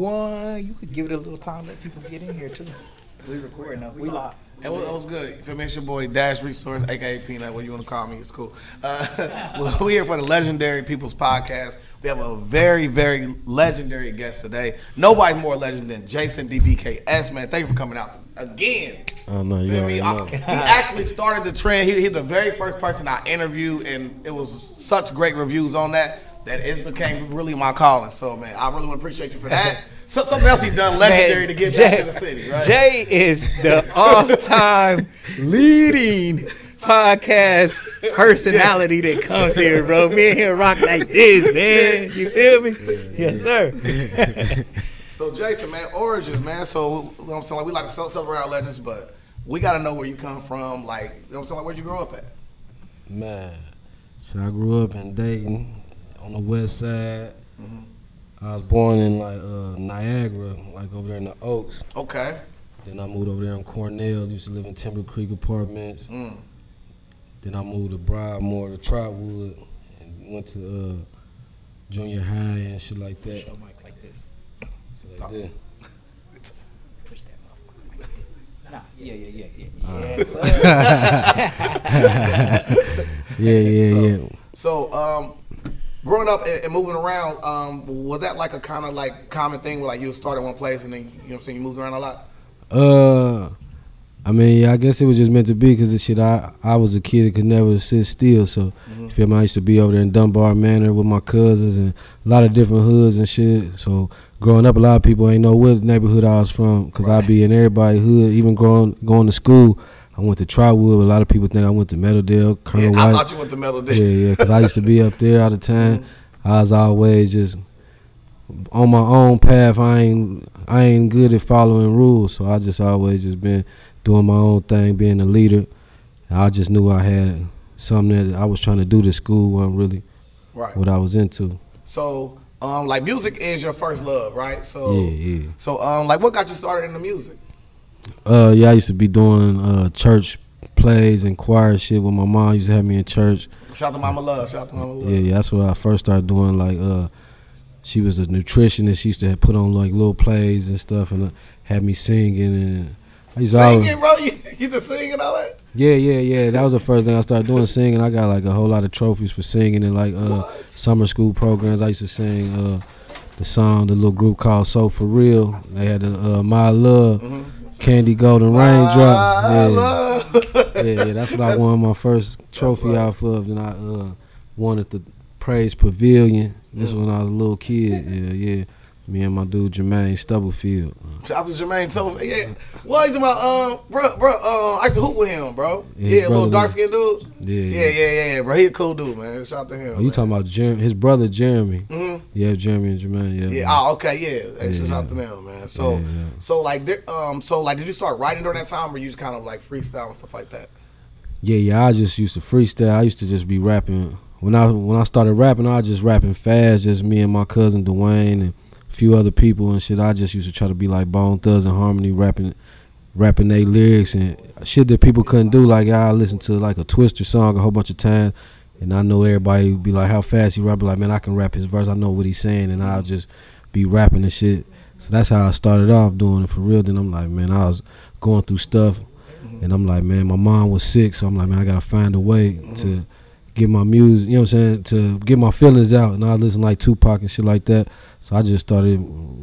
one. You could give it a little time, let people get in here too. We recording now. We live. It was, it was good. You feel me? It's your boy Dash Resource, aka Peanut. What you want to call me? It's cool. Uh, we're here for the Legendary People's Podcast. We have a very, very legendary guest today. Nobody more legend than Jason DBKS. Man, thank you for coming out again. Oh no, you Feel me? already know. I- he actually started the trend. He, he's the very first person I interviewed, and it was such great reviews on that that it became really my calling. So, man, I really want to appreciate you for that. So, something else he's done legendary to get back to the city, right? Jay is the all-time leading podcast personality that comes here, bro. Me and him rock like this, man. You feel me? Yes, sir. So Jason, man, origins, man. So you know what I'm saying, like we like to cel- celebrate our legends, but we got to know where you come from. Like, you know what I'm saying, like where'd you grow up at? Man, so I grew up in Dayton on the west side. I was born in like uh, Niagara, like over there in the Oaks. Okay. Then I moved over there in Cornell. Used to live in Timber Creek Apartments. Mm. Then I moved to Broadmoor to Trotwood and went to uh, junior high and shit like that. Show Mike like this. So like that. Push that motherfucker like this. Nah, yeah, yeah, yeah, yeah. yeah. Yeah, yeah, So- yeah. So, um, growing up and, and moving around, um, was that like a kind of like common thing where like you start at one place and then you know what I'm saying you moved around a lot? Uh, I mean, yeah, I guess it was just meant to be because the shit. I I was a kid that could never sit still. So, you feel me? I used to be over there in Dunbar Manor with my cousins and a lot of different hoods and shit. So, growing up, a lot of people ain't know what neighborhood I was from because I'd be in everybody hood. Even growing going to school, I went to Trotwood. A lot of people think I went to Meadowdale, Yeah, Colonel I White. thought you went to Meadowdale. Yeah, yeah, because I used to be up there all the time. I was always just on my own path. I ain't I ain't good at following rules, so I just always just been doing my own thing, being a leader. I just knew I had something that I was trying to do. The school wasn't really Right. what I was into. So, um, like music is your first love, right? So, Yeah, yeah. So, um, like what got you started in the music? Uh, yeah, I used to be doing uh church plays and choir shit with my mom. Used to have me in church. Shout out to Mama Love. Shout out to Mama Love. Yeah, yeah, that's what I first started doing. Like, uh, she was a nutritionist. She used to put on like little plays and stuff, and uh, had me singing. And I used to always, Singing, bro. You, you just singing all that? yeah, yeah, yeah. That was the first thing I started doing singing. I got like a whole lot of trophies for singing and like uh, summer school programs. I used to sing uh, the song, the little group called Soul for Real. They had the uh, My Love, Candy Golden Raindrop. I Yeah. yeah, yeah, that's what I won my first trophy off of. Then I uh, won at the Praise Pavilion. This Mm. when I was a little kid. Yeah, yeah. Me and my dude Jermaine Stubblefield. Shout out to Jermaine Tubble. Yeah. What he's about? Um, bro, bro. Uh, I used to hoop with him, bro. Yeah, Yeah, little dark skinned dude. Yeah, Yeah, yeah, yeah, yeah, bro. He a cool dude, man. Shout out to him. Oh, you talking about Jer- his brother Jeremy? Mhm. Yeah, Jeremy and Jermaine. Yeah. Yeah. Oh, okay. Yeah. Hey, Yeah, Shout out to them, man. So, so like, um, so like, did you start writing during that time, or you just kind of like freestyle and stuff like that? Yeah, yeah. I just used to freestyle. I used to just be rapping. When I when I started rapping, I was just rapping fast. Just me and my cousin Dwayne and few other people and shit. I just used to try to be like Bone Thugs and Harmony, rapping, rapping they lyrics and shit that people couldn't do. Like I listened to like a Twista song a whole bunch of times, and I know everybody would be like, "How fast you rap?" Like, "Man, I can rap his verse. I know what he's saying," and I'll just be rapping and shit. So that's how I started off doing it for real. Then I'm like, man, I was going through stuff, and I'm like, man, my mom was sick, so I'm like, man, I gotta find a way to get my music, you know what I'm saying, to get my feelings out. And I listen like Tupac and shit like that. So I just started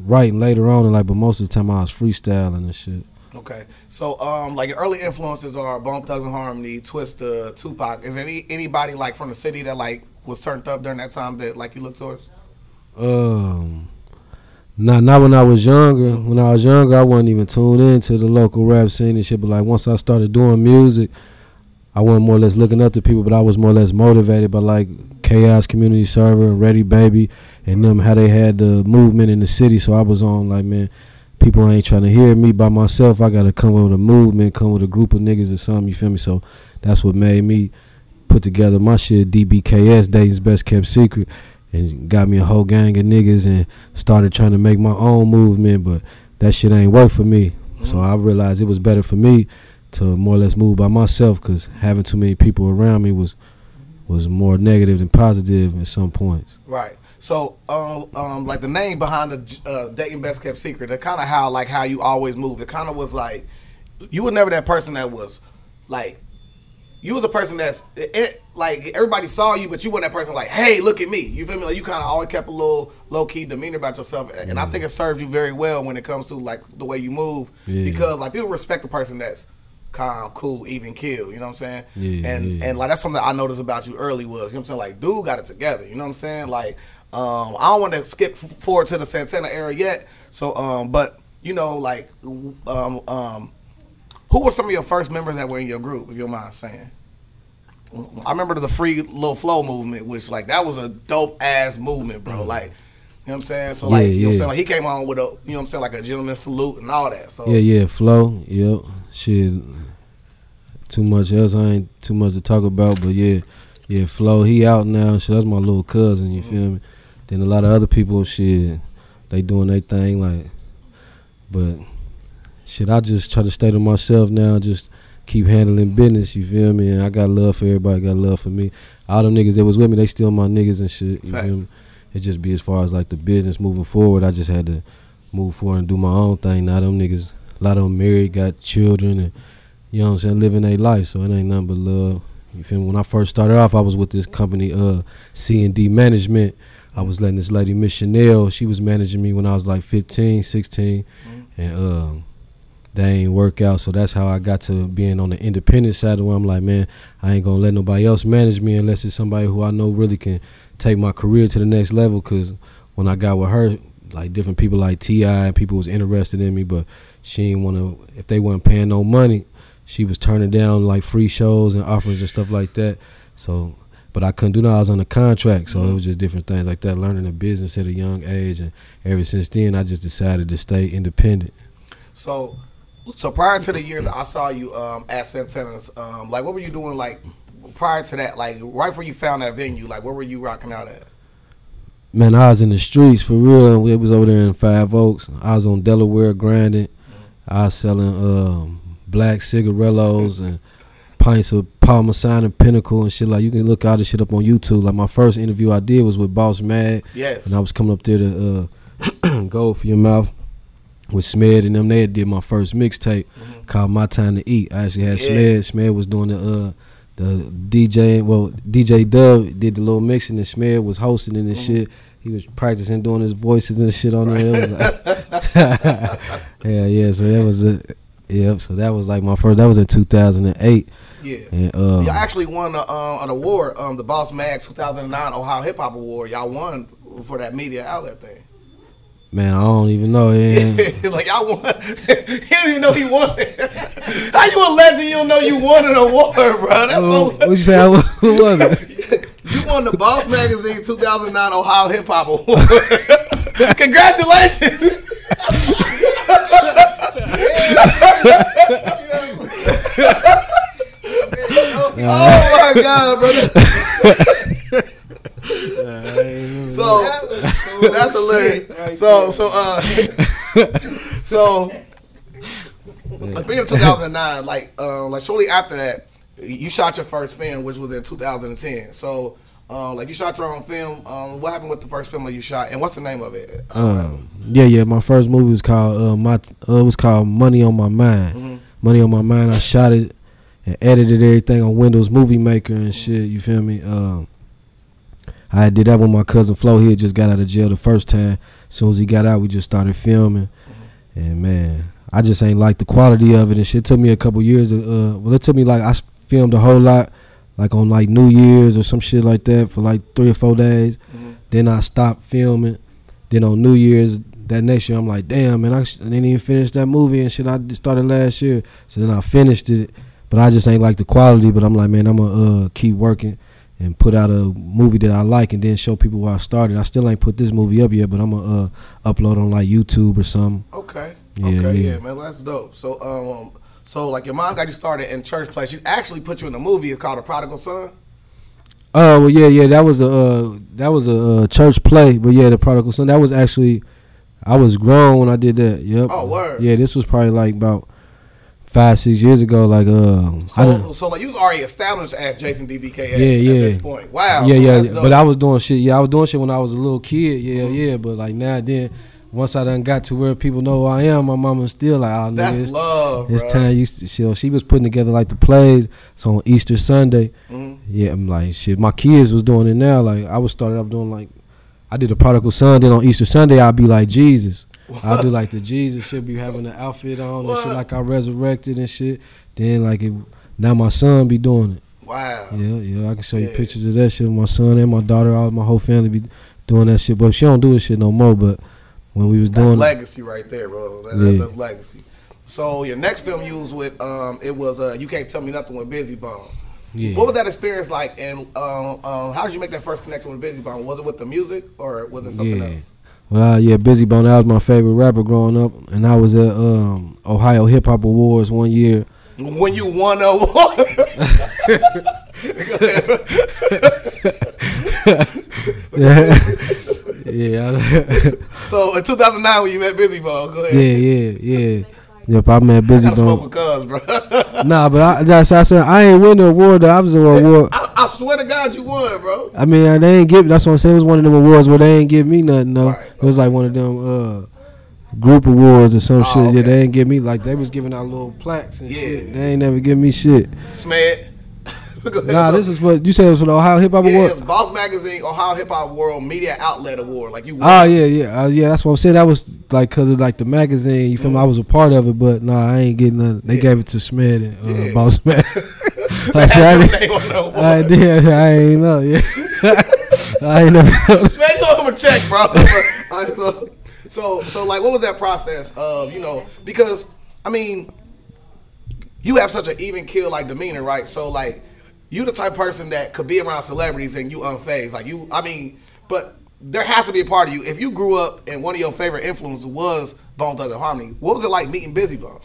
writing later on, and like, but most of the time I was freestyling and shit. Okay. So, um, like your early influences are Bone Thugs and Harmony, Twista, Tupac. Is any anybody like from the city that like was turned up during that time that like you look towards? Um, not not when I was younger. When I was younger, I wasn't even tuned into the local rap scene and shit. But like once I started doing music, I wasn't more or less looking up to people, but I was more or less motivated by like Chaos Community Server, Ready Baby, and them how they had the movement in the city. So I was on like, man, people ain't trying to hear me by myself. I gotta come with a movement, come with a group of niggas or something. You feel me? So that's what made me put together my shit, DBKS, Dayton's Best Kept Secret, and got me a whole gang of niggas and started trying to make my own movement. But that shit ain't work for me. So mm-hmm. I realized it was better for me to more or less move by myself because having too many people around me was was more negative than positive at some points. Right. So, um, um, like the name behind the uh, Dayton best kept secret, that kind of how like how you always moved. It kind of was like you were never that person that was like you was a person that's it, it- like everybody saw you, but you weren't that person like, hey, look at me. You feel me? Like you kind of always kept a little low key demeanor about yourself, and I think it served you very well when it comes to like the way you move Yeah. because like people respect the person that's calm, cool, even kill. You know what I'm saying? Yeah, and yeah. and like that's something that I noticed about you early was you know what I'm saying like dude got it together. You know what I'm saying? Like um, I don't want to skip f- forward to the Santana era yet. So um, but you know like um um. Who were some of your first members that were in your group, if you don't mind saying? I remember the free little flow movement, which like that was a dope ass movement, bro. Like, you know what I'm saying? So like, Yeah, you know what I'm saying? Like he came on with a, you know what I'm saying, like a gentleman's salute and all that. So Yeah, yeah, flow. Yep. Shit. Too much else. I ain't too much to talk about, but yeah, yeah, flow. He out now. Shit, that's my little cousin. You feel me? Then a lot of other people, shit, they doing their thing. Like, but shit, I just try to stay to myself now. Just keep handling business. You feel me? And I got love for everybody. Got love for me. All them niggas that was with me, they still my niggas and shit. You Facts. feel me? It just be as far as like the business moving forward. I just had to move forward and do my own thing. Now them niggas, a lot of them married, got children, and you know what I'm saying, living their life. So it ain't nothing but love. You feel me? When I first started off, I was with this company, uh, C and D Management. I was letting this lady, Miss Chanel, she was managing me when I was like 15, 16, and um, that ain't work out. So that's how I got to being on the independent side, where I'm like, man, I ain't gonna let nobody else manage me unless it's somebody who I know really can take my career to the next level. Cause when I got with her, like different people like Ti and people was interested in me, but she didn't want to. If they weren't paying no money, she was turning down like free shows and offers and stuff like that. So, but I couldn't do that. I was on a contract, so it was just different things like that. Learning the business at a young age, and ever since then, I just decided to stay independent. So, so prior to the years I saw you um, at Santana's, um, like what were you doing like prior to that? Like right before you found that venue, like where were you rocking out at? Man, I was in the streets for real. We was over there in Five Oaks. I was on Delaware grinding. I was selling um, black cigarillos and pints of Parmesan and Pinnacle and shit. Like you can look all this shit up on YouTube. Like my first interview I did was with Boss Mag, Yes. and I was coming up there to uh, go for your mouth with Smed and them. They had did my first mixtape called My Time to Eat. I actually had Yeah. Smed. Smed was doing the uh, the DJ. Well, DJ Dub did the little mixing, and Smed was hosting and shit. He was practicing doing his voices and shit on there. It was like- yeah, yeah. So that was it. Yep. So that was like my first. That was in 2008. Yeah. And uh, Y'all actually won a, um, an award, um, the Boss Mag 2009 Ohio Hip Hop Award. Y'all won for that media outlet thing. man, I don't even know. Yeah. like y'all won. he don't even know he won. How you a legend? You don't know you won an award, bro? That's so. what you say? Who was it? You won the Boss Magazine 2009 Ohio Hip Hop Award. Congratulations. Oh my god, brother. so that's hilarious. So so uh so speaking of 2009, like um like shortly after that, you shot your first film, which was in 2010. So uh, like you shot your own film. Um, what happened with the first film that you shot, and what's the name of it? Um, yeah, yeah. My first movie was called uh, my. Uh, it was called Money on My Mind. Money on My Mind. I shot it and edited everything on Windows Movie Maker and shit. You feel me? Um, I did that with my cousin Flo. He had just got out of jail the first time. As soon as he got out, we just started filming. And man, I just ain't like the quality of it and shit. It took me a couple years. Uh, well, it took me like I filmed a whole lot, like on like New Year's or some shit like that for like three or four days. Then I stopped filming. Then on New Year's that next year, I'm like, damn, man, I, sh- I didn't even finish that movie and shit. I just started last year, so then I finished it, but I just ain't like the quality. But I'm like, man, I'm gonna uh, keep working and put out a movie that I like, and then show people where I started. I still ain't put this movie up yet, but I'm gonna uh, upload on like YouTube or something. Okay. Yeah, okay. yeah. Yeah, man. That's dope. So, um, so like your mom got you started in church play. She actually put you in a movie called The Prodigal Son. Oh well, yeah, yeah. That was a uh, that was a uh, church play, but yeah, the prodigal son. That was actually, I was grown when I did that. Yep. Oh, word. Yeah, this was probably like about five six years ago. Like uh, I So, so like you was already established as Jason DBKS Yeah, at yeah. this point. Wow. yeah, so yeah. But I was doing shit. Yeah, I was doing shit when I was a little kid. Yeah, yeah. But like now, then once I done got to where people know who I am, my mama's still like, oh, that's nigga, it's, love, it's bro. time. You she, she was putting together like the plays. So on Easter Sunday, Mhm. yeah, I'm like shit. My kids was doing it now. Like I was started up doing like, I did the prodigal son. Then on Easter Sunday, I'd be like Jesus. I do like the Jesus shit, be having the outfit on and shit, like I resurrected and shit. Then like it, now my son be doing it. Wow. Yeah, yeah, I can show you pictures of that shit. My son and my daughter, all my whole family be doing that shit. But she don't do this shit no more. But when we was That's doing, legacy right there, bro. That, Yeah. That's legacy. So your next film you was with, um, it was uh, you can't tell me nothing with Bizzy Bone. Yeah. What was that experience like? And um, um, how did you make that first connection with Bizzy Bone? Was it with the music or was it something Yeah. else? well, yeah, Bizzy Bone. That was my favorite rapper growing up, and I was at um, Ohio Hip Hop Awards one year. When you won a award. yeah, yeah, so in 2009 when you met Bizzy Bone, go ahead. yeah, yeah, yeah. Yep, I met Busy smoke Bone. cuz, bro. Nah, but I, that's I said I ain't win the award. Though. I was an award. I, I swear to God you won, bro. I mean, uh, they ain't give. That's what I'm saying. It was one of them awards where they ain't give me nothing. though. Right, it was like one of them uh, group awards or some Oh, shit. Yeah, okay. they ain't give me like they was giving out little plaques and Yeah. shit. They ain't never give me shit. Smed. Nah, this is what you said it was for the Ohio Hip Hop Yeah, Award. it's Boss Magazine, Ohio Hip Hop World Media Outlet Award. Like you won. Oh yeah, yeah, uh, yeah. That's what I'm saying. That was like because of like the magazine. You feel me? I was a part of it, but nah, I ain't getting nothing. They Yeah. gave it to Smed and uh, Yeah. Boss. That's I, said, name on the I, award. I did. I ain't know. Yeah, I ain't never. Man, you him a check, bro. So, so, so, like, what was that process of, you know, because, I mean, you have such an even kill like demeanor, right? So, like, you the type of person that could be around celebrities and you unfazed. Like, you, I mean, but there has to be a part of you. If you grew up and one of your favorite influences was Bone Thugs and Harmony, what was it like meeting Bizzy Bone?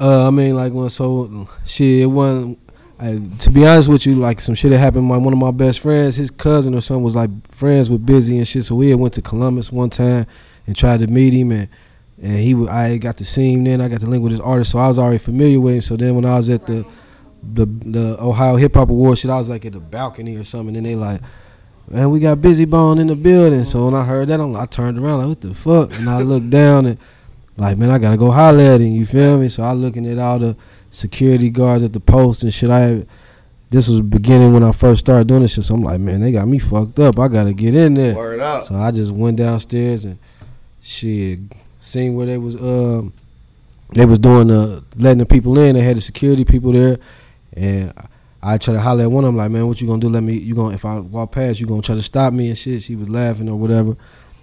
Uh, I mean, like when so shit, it wasn't. I, to be honest with you, like some shit that happened. My one of my best friends, his cousin or something, was like friends with Bizzy and shit. So we had went to Columbus one time and tried to meet him, and and he, I got to see him. Then I got to link with his artist, so I was already familiar with him. So then when I was at the the the Ohio Hip Hop Awards shit, I was like at the balcony or something, and they like. Man, we got Bizzy Bone in the building. So when I heard that, I'm, I turned around like, what the fuck? And I looked down and like, man, I gotta go holler at him. You feel me? So I looking at all the security guards at the post and shit. I this was beginning when I first started doing this shit. So I'm like, man, they got me fucked up. I gotta get in there. Word up. So I just went downstairs and shit, seen where they was um they was doing the letting the people in. They had the security people there, and I, tried to holler at one of them like, man, what you gonna do? Let me you gonna if I walk past, you gonna try to stop me and shit. She was laughing or whatever.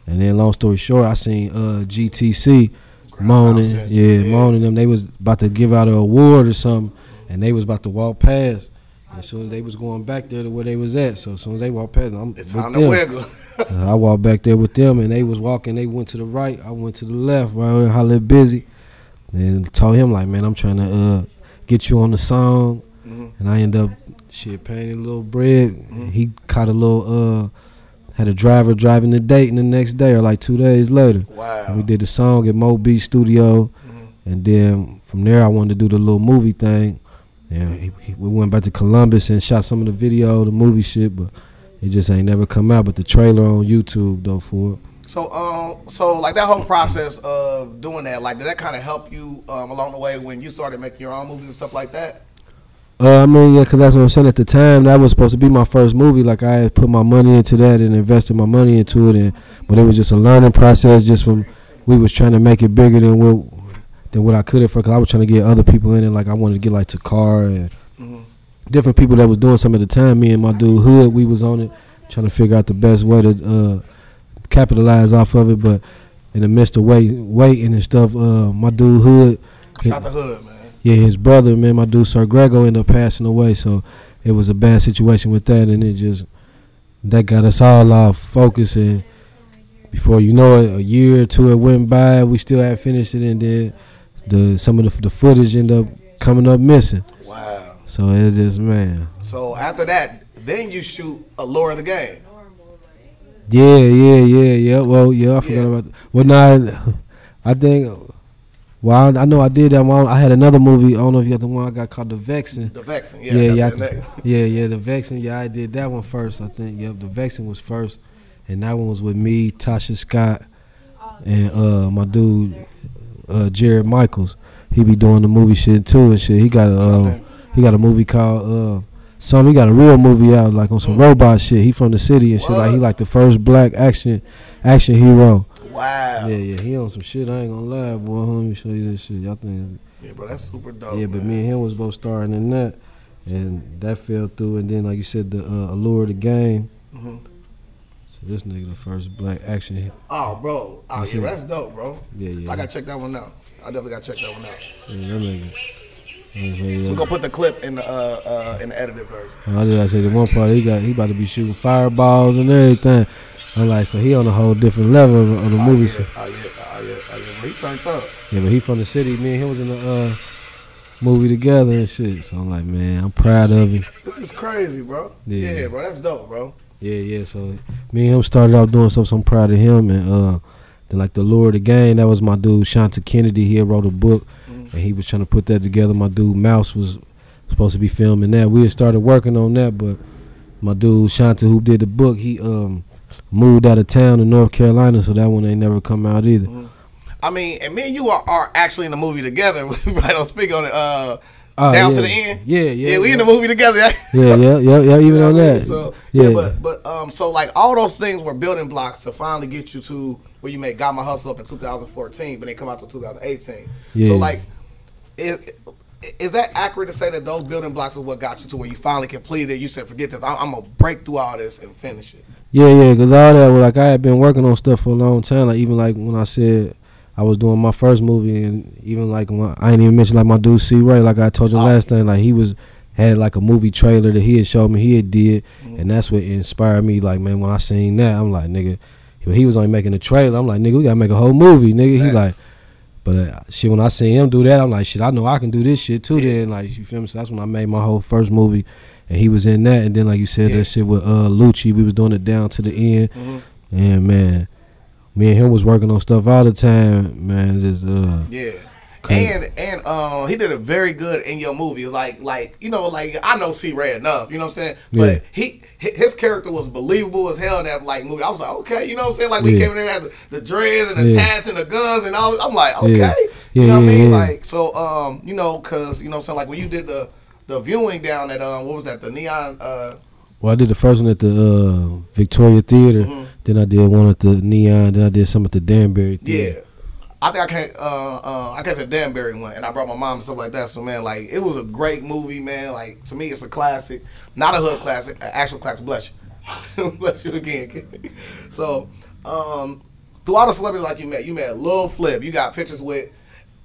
And then long story short, I seen uh GTC moaning, yeah, yeah. moaning them. They was about to give out an award or something, and they was about to walk past. And soon as they was going back there to where they was at. So as soon as they walked past, I'm It's with them. wiggle. Uh, I walked back there with them, and they was walking. They went to the right. I went to the left. Right I live busy, and told him like, man, I'm trying to uh, get you on the song. And I end up shit paying a little bread. He caught a little uh, had a driver driving the date, and the next day or like two days later, Wow. we did the song at Mo Beach Studio, Mhm. and then from there I wanted to do the little movie thing. And he, he, we went back to Columbus and shot some of the video, the movie shit, but it just ain't never come out. But the trailer on YouTube though for it. So, um, so like that whole process of doing that, like, did that kind of help you um, along the way when you started making your own movies and stuff like that? Uh, I mean, yeah, 'cause that's what I'm saying. At the time, that was supposed to be my first movie. Like I had put my money into that and invested my money into it, and but it was just a learning process. Just from we was trying to make it bigger than what than what I could have. For cause I was trying to get other people in it. Like I wanted to get like Takar and Mhm. different people that was doing some at the time. Me and my dude Hood, we was on it, trying to figure out the best way to uh, capitalize off of it. But in the midst of wait, waiting and stuff, uh, my dude Hood, Shout the hood, man. Yeah, his brother, man, my dude Sir Grego ended up passing away. So it was a bad situation with that, and it just that got us all off focus. And before you know it, a year or two it went by, we still hadn't finished it, and then the some of the, the footage ended up coming up missing. Wow. So it's just man. So after that, then you shoot a lore of the game. Yeah, yeah, yeah, yeah. Well, yeah, I forgot Yeah. about. Well, nah, I think Well, I, I know I did that one. I had another movie. I don't know if you got the one I got called The Vexing. The Vexing. Yeah, Yeah, yeah, I yeah, yeah. The Vexing. Yeah, I did that one first. I think. Yep, the Vexing was first, and that one was with me, Tasha Scott, and uh my dude, uh Jared Michaels. He be doing the movie shit too and shit. He got a uh, he got a movie called uh some. He got a real movie out like on some robot shit. He from the city and shit. Like he like the first black action action hero. Wow. Yeah, yeah. He on some shit. I ain't gonna lie, boy. Let me show you this shit. Y'all think Yeah, bro, that's super dope. yeah, but man. me and him was both starring in that, and that fell through. And then, like you said, the uh, allure of the game. Mhm. So this nigga, the first black action. hit. Oh, bro. Oh, You yeah, bro, that's dope, bro. Yeah, yeah. I gotta check that one out. I definitely gotta check that one out. yeah, that nigga. We're gonna put the clip in the uh uh in the edited version. I did. I say the one part he got, he about to be shooting fireballs and everything. I'm like, so he on a whole different level of, of the Oh, movie. yeah. Oh yeah, oh yeah, oh yeah. He turned up. Yeah, but he from the city. Me and him was in the uh, movie together and shit. So I'm like, man, I'm proud of him. This is crazy, bro. Yeah. Yeah, bro, that's dope, bro. Yeah, yeah. So me and him started off doing stuff. So I'm proud of him. And uh, then like the lure of the game, that was my dude Shanta Kennedy. He wrote a book, Mhm. and he was trying to put that together. My dude Mouse was supposed to be filming that. We had started working on that, but my dude Shanta, who did the book, he um moved out of town to North Carolina, so that one ain't never come out either. I mean, and me and you are, are actually in the movie together. right on speak on it. Uh, Oh, down yeah. to the end. Yeah, yeah, yeah. We in the movie together. Yeah, yeah, yeah, yeah. Even on what I mean? that, So yeah, yeah, but but um, so like all those things were building blocks to finally get you to where you made got my hustle up in 2014, but they come out to 2018. Yeah. So like, is is that accurate to say that those building blocks is what got you to where you finally completed it? You said, forget this, I'm, I'm gonna break through all this and finish it. Yeah, yeah, because all that, like I had been working on stuff for a long time. Like even like when I said I was doing my first movie, and even like when I ain't even mentioned like my dude C Ray, like I told you Oh. last time, like he was had like a movie trailer that he had showed me he had did, Mm-hmm. and that's what inspired me. Like man, when I seen that, I'm like nigga, he was only making a trailer, I'm like nigga, we gotta make a whole movie, nigga. He like. But uh, shit, when I seen him do that, I'm like, shit, I know I can do this shit too. Yeah. Then, like, you feel me? So that's when I made my whole first movie, and he was in that. And then, like you said, Yeah. that shit with uh Lucci, we was doing it down to the end. Mhm. And man, me and him was working on stuff all the time, man. Just uh, Yeah. And and uh, he did a very good in your movie. Like like you know like I know C Ray enough. You know what I'm saying? But Yeah. he his character was believable as hell in that like movie. I was like okay, you know what I'm saying? Like we Yeah. came in there had the, the dreads and the Yeah. tats and the guns and all. This. I'm like okay, you know what I mean? Like so um you know because you know what I'm saying like when you did the the viewing down at um what was that the neon uh well, I did the first one at the uh Victoria Theater. Mhm. Then I did one at the Neon. Then I did some at the Danbury Yeah. I think I can't. Uh, uh, I guess a Danbury one, and I brought my mom and stuff like that. So man, like it was a great movie, man. Like to me, it's a classic, not a hood classic, an actual classic. Bless you, bless you again. kid. so, um, through all the celebrities like you met, you met Lil Flip. You got pictures with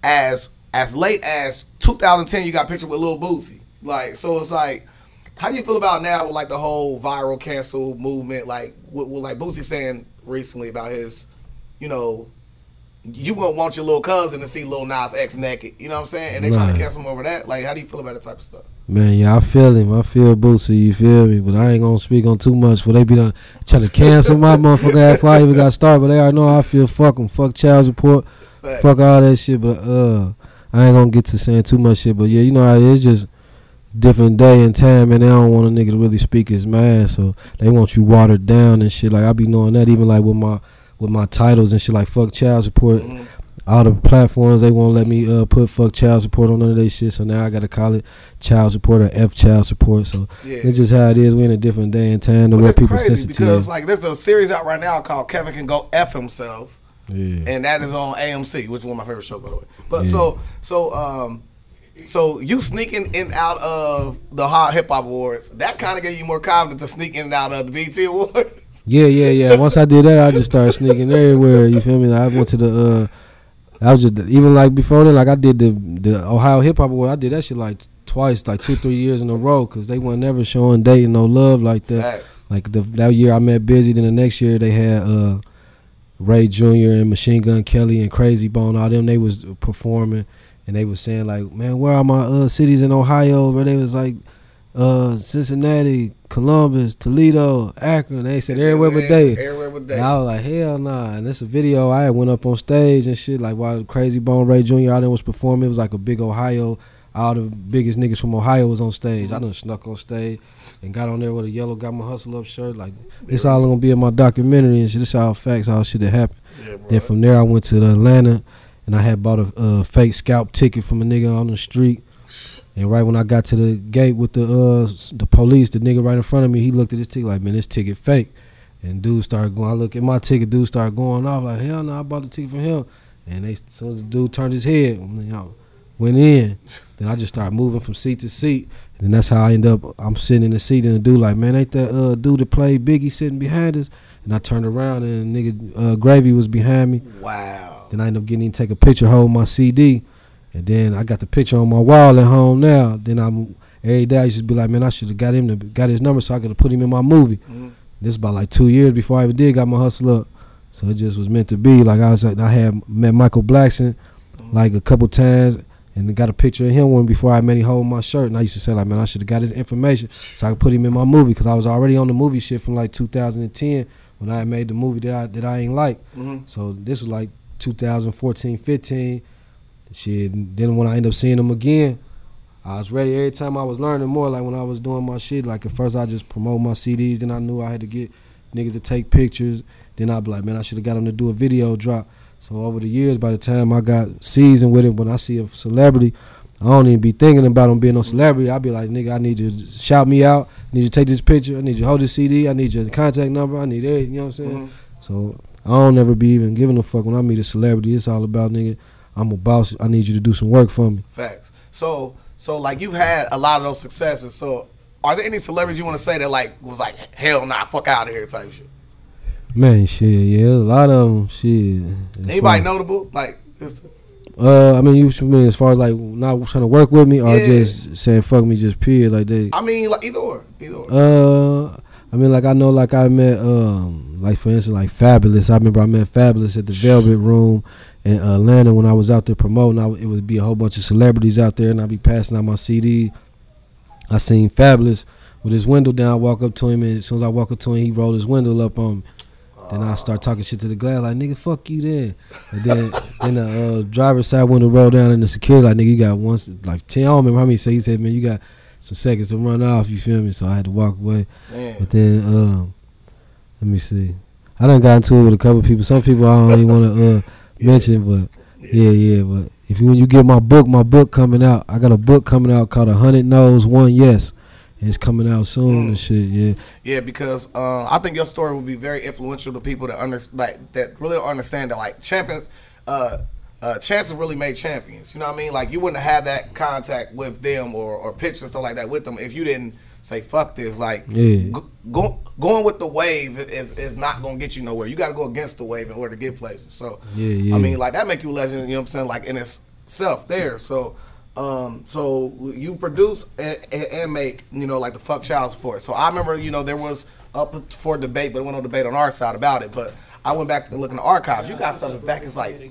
as as late as 2010. You got pictures with Lil Boosie. Like so, it's like. How do you feel about now with like the whole viral cancel movement? Like what, what like Boosie saying recently about his, you know, you wouldn't want your little cousin to see Lil Nas X naked. You know what I'm saying? And they trying to cancel him over that. Like, how do you feel about that type of stuff? Man, yeah, I feel him. I feel Boosie. You feel me? But I ain't gonna speak on too much. For they be done trying to cancel my motherfucker ass I even got started. But they already know I feel. Fuck them. Fuck child support. Fact. Fuck all that shit. But uh, I ain't gonna get to saying too much shit. But yeah, you know how it is. Just different day and time, and they don't want a nigga to really speak his mind. So they want you watered down and shit. Like I be knowing that even like with my with my titles and shit. Like fuck child support. Mhm. All the platforms they won't let me uh, put fuck child support on none of their shit. So now I gotta call it child support or F child support. So Yeah. it's just how it is. We in a different day and time to But where people crazy sensitive. because like there's a series out right now called Kevin Can Go F Himself. yeah. and that is on AMC, which is one of my favorite shows, by the way. But Yeah. so so um so you sneaking in and out of the hot hip hop awards, that kind of gave you more confidence to sneak in and out of the BET Awards. Yeah, yeah, yeah. Once I did that, I just started sneaking everywhere. You feel me? Like I went to the. uh I was just even like before then, like I did the the Ohio Hip Hop Award. I did that shit like twice, like two, three years in a row, because they weren't never showing Dayton no love like that. Facts. Like the that year I met Bizzy, then the next year they had uh Ray Jr. and Machine Gun Kelly and Crazy Bone. All them they was performing, and they was saying like, man, where are my uh cities in Ohio? Where they was like, uh, Cincinnati, Columbus, Toledo, Akron. They said everywhere but Dave. Everywhere but And. I was like, hell nah. And it's a video. I had went up on stage and shit. Like while Crazy Bone Ray Jr. out there was performing, it was like a big Ohio. All the biggest niggas from Ohio was on stage. I done snuck on stage and got on there with a yellow got my hustle up shirt. Like this all gonna be in my documentary and shit. This all facts, all shit that happened. Yeah. Then from there I went to Atlanta and I had bought a uh, fake scalp ticket from a nigga on the street. And right when I got to the gate with the uh the police, the nigga right in front of me, he looked at his ticket like, man, this ticket fake. And dude started going. I look at my ticket, dude started going off like, hell no, I bought the ticket from him. And they, as soon as the dude turned his head, you know, went in. Then I just started moving from seat to seat. And that's how I end up. I'm sitting in the seat, and the dude like, man, ain't that uh dude that played Biggie sitting behind us? And I turned around, and nigga uh, Gravy was behind me. Wow. Then I end up getting to take a picture, hold my CD, and then I got the picture on my wall at home now. Then I'm every day I used to be like, man, I should have got him to got his number so I could have put him in my movie. Mhm. This about like two years before I ever did got my hustle up. So it just was meant to be. Like I was like, I had met Michael Blackson like a couple times and got a picture of him one before I met him holding my shirt. And I used to say like, man, I should have got his information so I could put him in my movie because I was already on the movie shit from like 2010 when I had made the movie that I that I ain't like. Mhm. So this was like 2014, 15. Shit. Then when I end up seeing them again, I was ready every time I was learning more. Like when I was doing my shit, like at first I just promote my CDs, then I knew I had to get niggas to take pictures. Then I'd be like, man, I should have got them to do a video drop. So over the years, by the time I got seasoned with it, when I see a celebrity, I don't even be thinking about them being no celebrity. I'd be like, nigga, I need you to shout me out. I need you to take this picture. I need you to hold this CD. I need your contact number. I need it. You know what I'm saying? Mhm. So I don't ever be even giving a fuck when I meet a celebrity. It's all about nigga. I'm a boss. I need you to do some work for me. Facts. So, so like you've had a lot of those successes. So, are there any celebrities you want to say that like was like hell nah, fuck out of here type shit? Man, shit, yeah, a lot of them, shit. As Anybody far- notable? Like, just, Uh, I mean, you mean as far as like not trying to work with me or Yeah. just saying fuck me, just period, like they. I mean, like either or, either or. Uh, I mean, like I know, like I met, um, like for instance, like Fabolous. I remember I met Fabolous at the Velvet Room in Atlanta when I was out there promoting. I, it would be a whole bunch of celebrities out there, and I'd be passing out my CD. I seen Fabolous with his window down. I walk up to him, and as soon as I walk up to him, he rolled his window up on me. Then I start talking shit to the glass, like nigga, fuck you then. And then then the uh, driver's side window rolled down, and the security like nigga, you got one like ten. I don't remember how many. So he said, man, you got some seconds to run off. You feel me? So I had to walk away. Man. But then, um, let me see. I done got into it with a couple people. Some people I don't even want to uh, mention, but yeah, yeah. But if you when you get my book, my book coming out. I got a book coming out called A Hundred No's, One Yes. And it's coming out soon Mm. and shit. Yeah, Yeah, because uh, I think your story will be very influential to people that under like that really don't understand that like champions, uh, uh, chances really made champions. You know what I mean? Like you wouldn't have had that contact with them or or pictures stuff like that with them if you didn't say fuck this. Like Yeah. go, go, going with the wave is is not gonna get you nowhere. You got to go against the wave in order to get places. So Yeah, yeah. I mean, like that make you a legend. You know what I'm saying? Like in itself there. So. Um, so you produce and, and, and make, you know, like the fuck child support. So I remember, you know, there was up for debate, but it went on debate on our side about it. But I went back to look in the archives. You got stuff back. It's like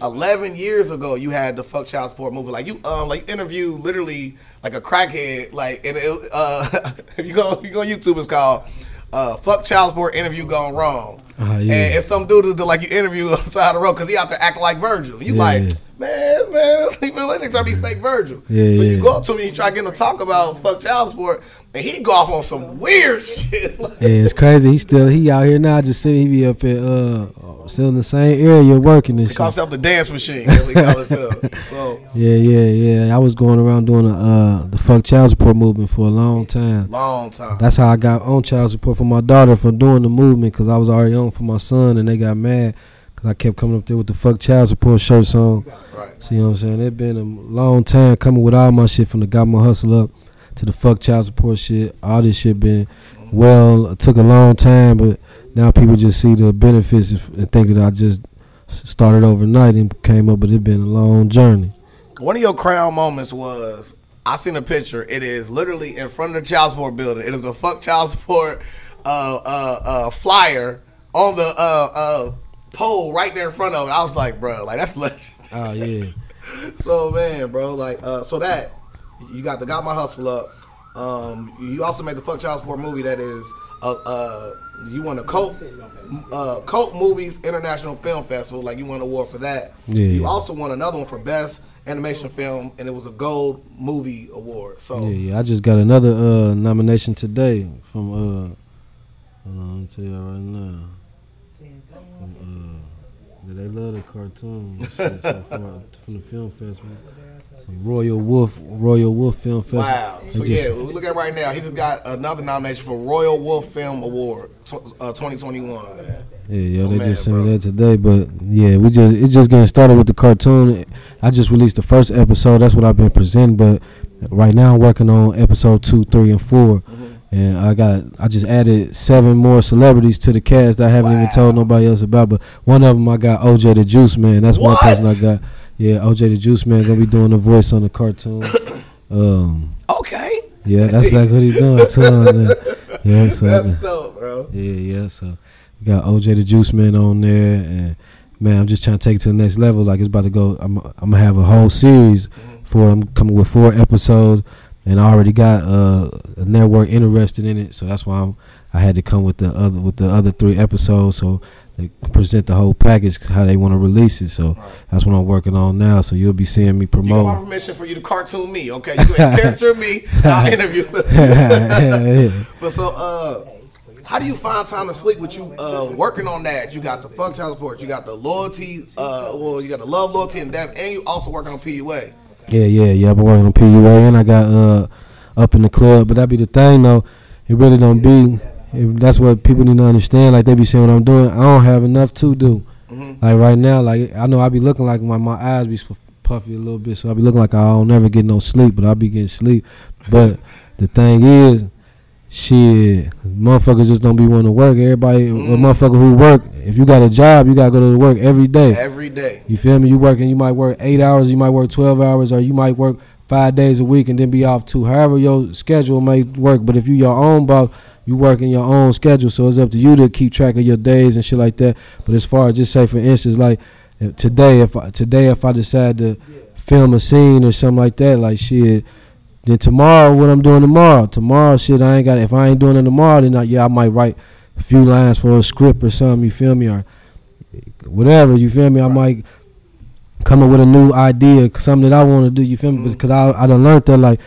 eleven years ago. You had the fuck child support movie. Like you, um, like interview literally like a crackhead. Like and it, uh, if you go, if you go on YouTube, it's called uh, "Fuck Child Support Interview Gone Wrong." Ah, yeah. And it's some dude that like you interview on the side of the road because he out there acting like Virgil. You Yeah. like, man, man, he feel like they try to be fake Virgil. Yeah, so you go up to me, you try getting to talk about fuck child support, and he go off on some weird shit. Like, yeah, it's crazy. He still he out here now. Just sitting, he be up at uh, still in the same area working and he calls himself the dance machine. He calls himself. So Yeah, yeah, yeah. I was going around doing the uh the fuck child support movement for a long time. long time. That's how I got on child support for my daughter for doing the movement because I was already on for my son and they got mad because I kept coming up there with the fuck child support shirts on. right. See what I'm saying? It been a long time coming with all my shit from the got my hustle up to the fuck child support shit. All this shit been well. It took a long time, but now people just see the benefits and think that I just started overnight and came up, but it's been a long journey. One of your crown moments was I seen a picture. It is literally in front of the child support building. It is a fuck child support uh, uh, uh, flyer on the uh, uh, pole right there in front of it. I was like, bro, like that's legend. Oh yeah. so man, bro, like uh, so that you got the got my hustle up. Um, you also made the Fuck Child Support movie that is uh, uh you won a cult uh cult movies international film festival like you won an award for that. Yeah. You also won another one for best animation film and it was a gold movie award. So Yeah, yeah. I just got another uh, nomination today from uh. Hold on, tell you right now. From, uh, they love the cartoons so far from the film festival. Royal Wolf, Royal Wolf Film Festival. Wow. So just- yeah, we look at it right now. He just got another nomination for Royal Wolf Film Award, uh, 2021. Yeah, yeah, So they mad, just sent me that today. But yeah, we just it's just getting started with the cartoon. I just released the first episode. That's what I've been presenting. But right now I'm working on episode two, three, and 4 Mm-hmm. And I got I just added seven more celebrities to the cast that I haven't even told nobody else about. But one of them I got OJ the Juice Man. That's one person I got. Yeah, OJ the Juice Man gonna be doing the voice on the cartoon. Um, Okay. yeah, that's like what he's doing too. on there. Yeah, so That's dope, bro. yeah, yeah. So we got OJ the Juice Man on there, and man, I'm just trying to take it to the next level. Like it's about to go. I'm, I'm gonna have a whole series for. I'm coming with four episodes, and I already got uh, a network interested in it. So that's why I'm. I had to come with the other with the other three episodes. So they present the whole package how they want to release it. So that's what I'm working on now. So you'll be seeing me You got promote. permission for you to cartoon me, okay? You can character me, I'll interview. but so, uh, how do you find time to sleep with you uh, working on that? You got the fuck child support, you got the loyalty, uh, well, you got the love, loyalty, and death, and you also working on PUA. Yeah, yeah, yeah. I've been working on PUA and I got uh up in the club, but that'd be the thing though. It really don't be. It, that's what people need to understand. Like they be saying what I'm doing. I don't have enough to do. Mm-hmm. Like right now, like I know I be looking like my my eyes be puffy a little bit, so I be looking like I don't never get no sleep, but I be getting sleep. But the thing is, shit, motherfuckers just don't be wanting to work. Everybody, a mm-hmm. motherfucker who work, if you got a job, you gotta go to work every day. Every day. You feel me? You working, you might work eight hours, you might work twelve hours, or you might work five days a week and then be off two. However your schedule may work. But if you your own boss, you work in your own schedule, so it's up to you to keep track of your days and shit like that. But as far as just say for instance, like if today, if I, today if I decide to film a scene or something like that, like shit. Then tomorrow, what I'm doing tomorrow? Tomorrow, shit, I ain't got. If I ain't doing it tomorrow, then I, yeah, I might write a few lines for a script or something. You feel me? Or whatever. You feel me? I might come up with a new idea, something that I want to do. You feel me? Mm. Because I I done learned that like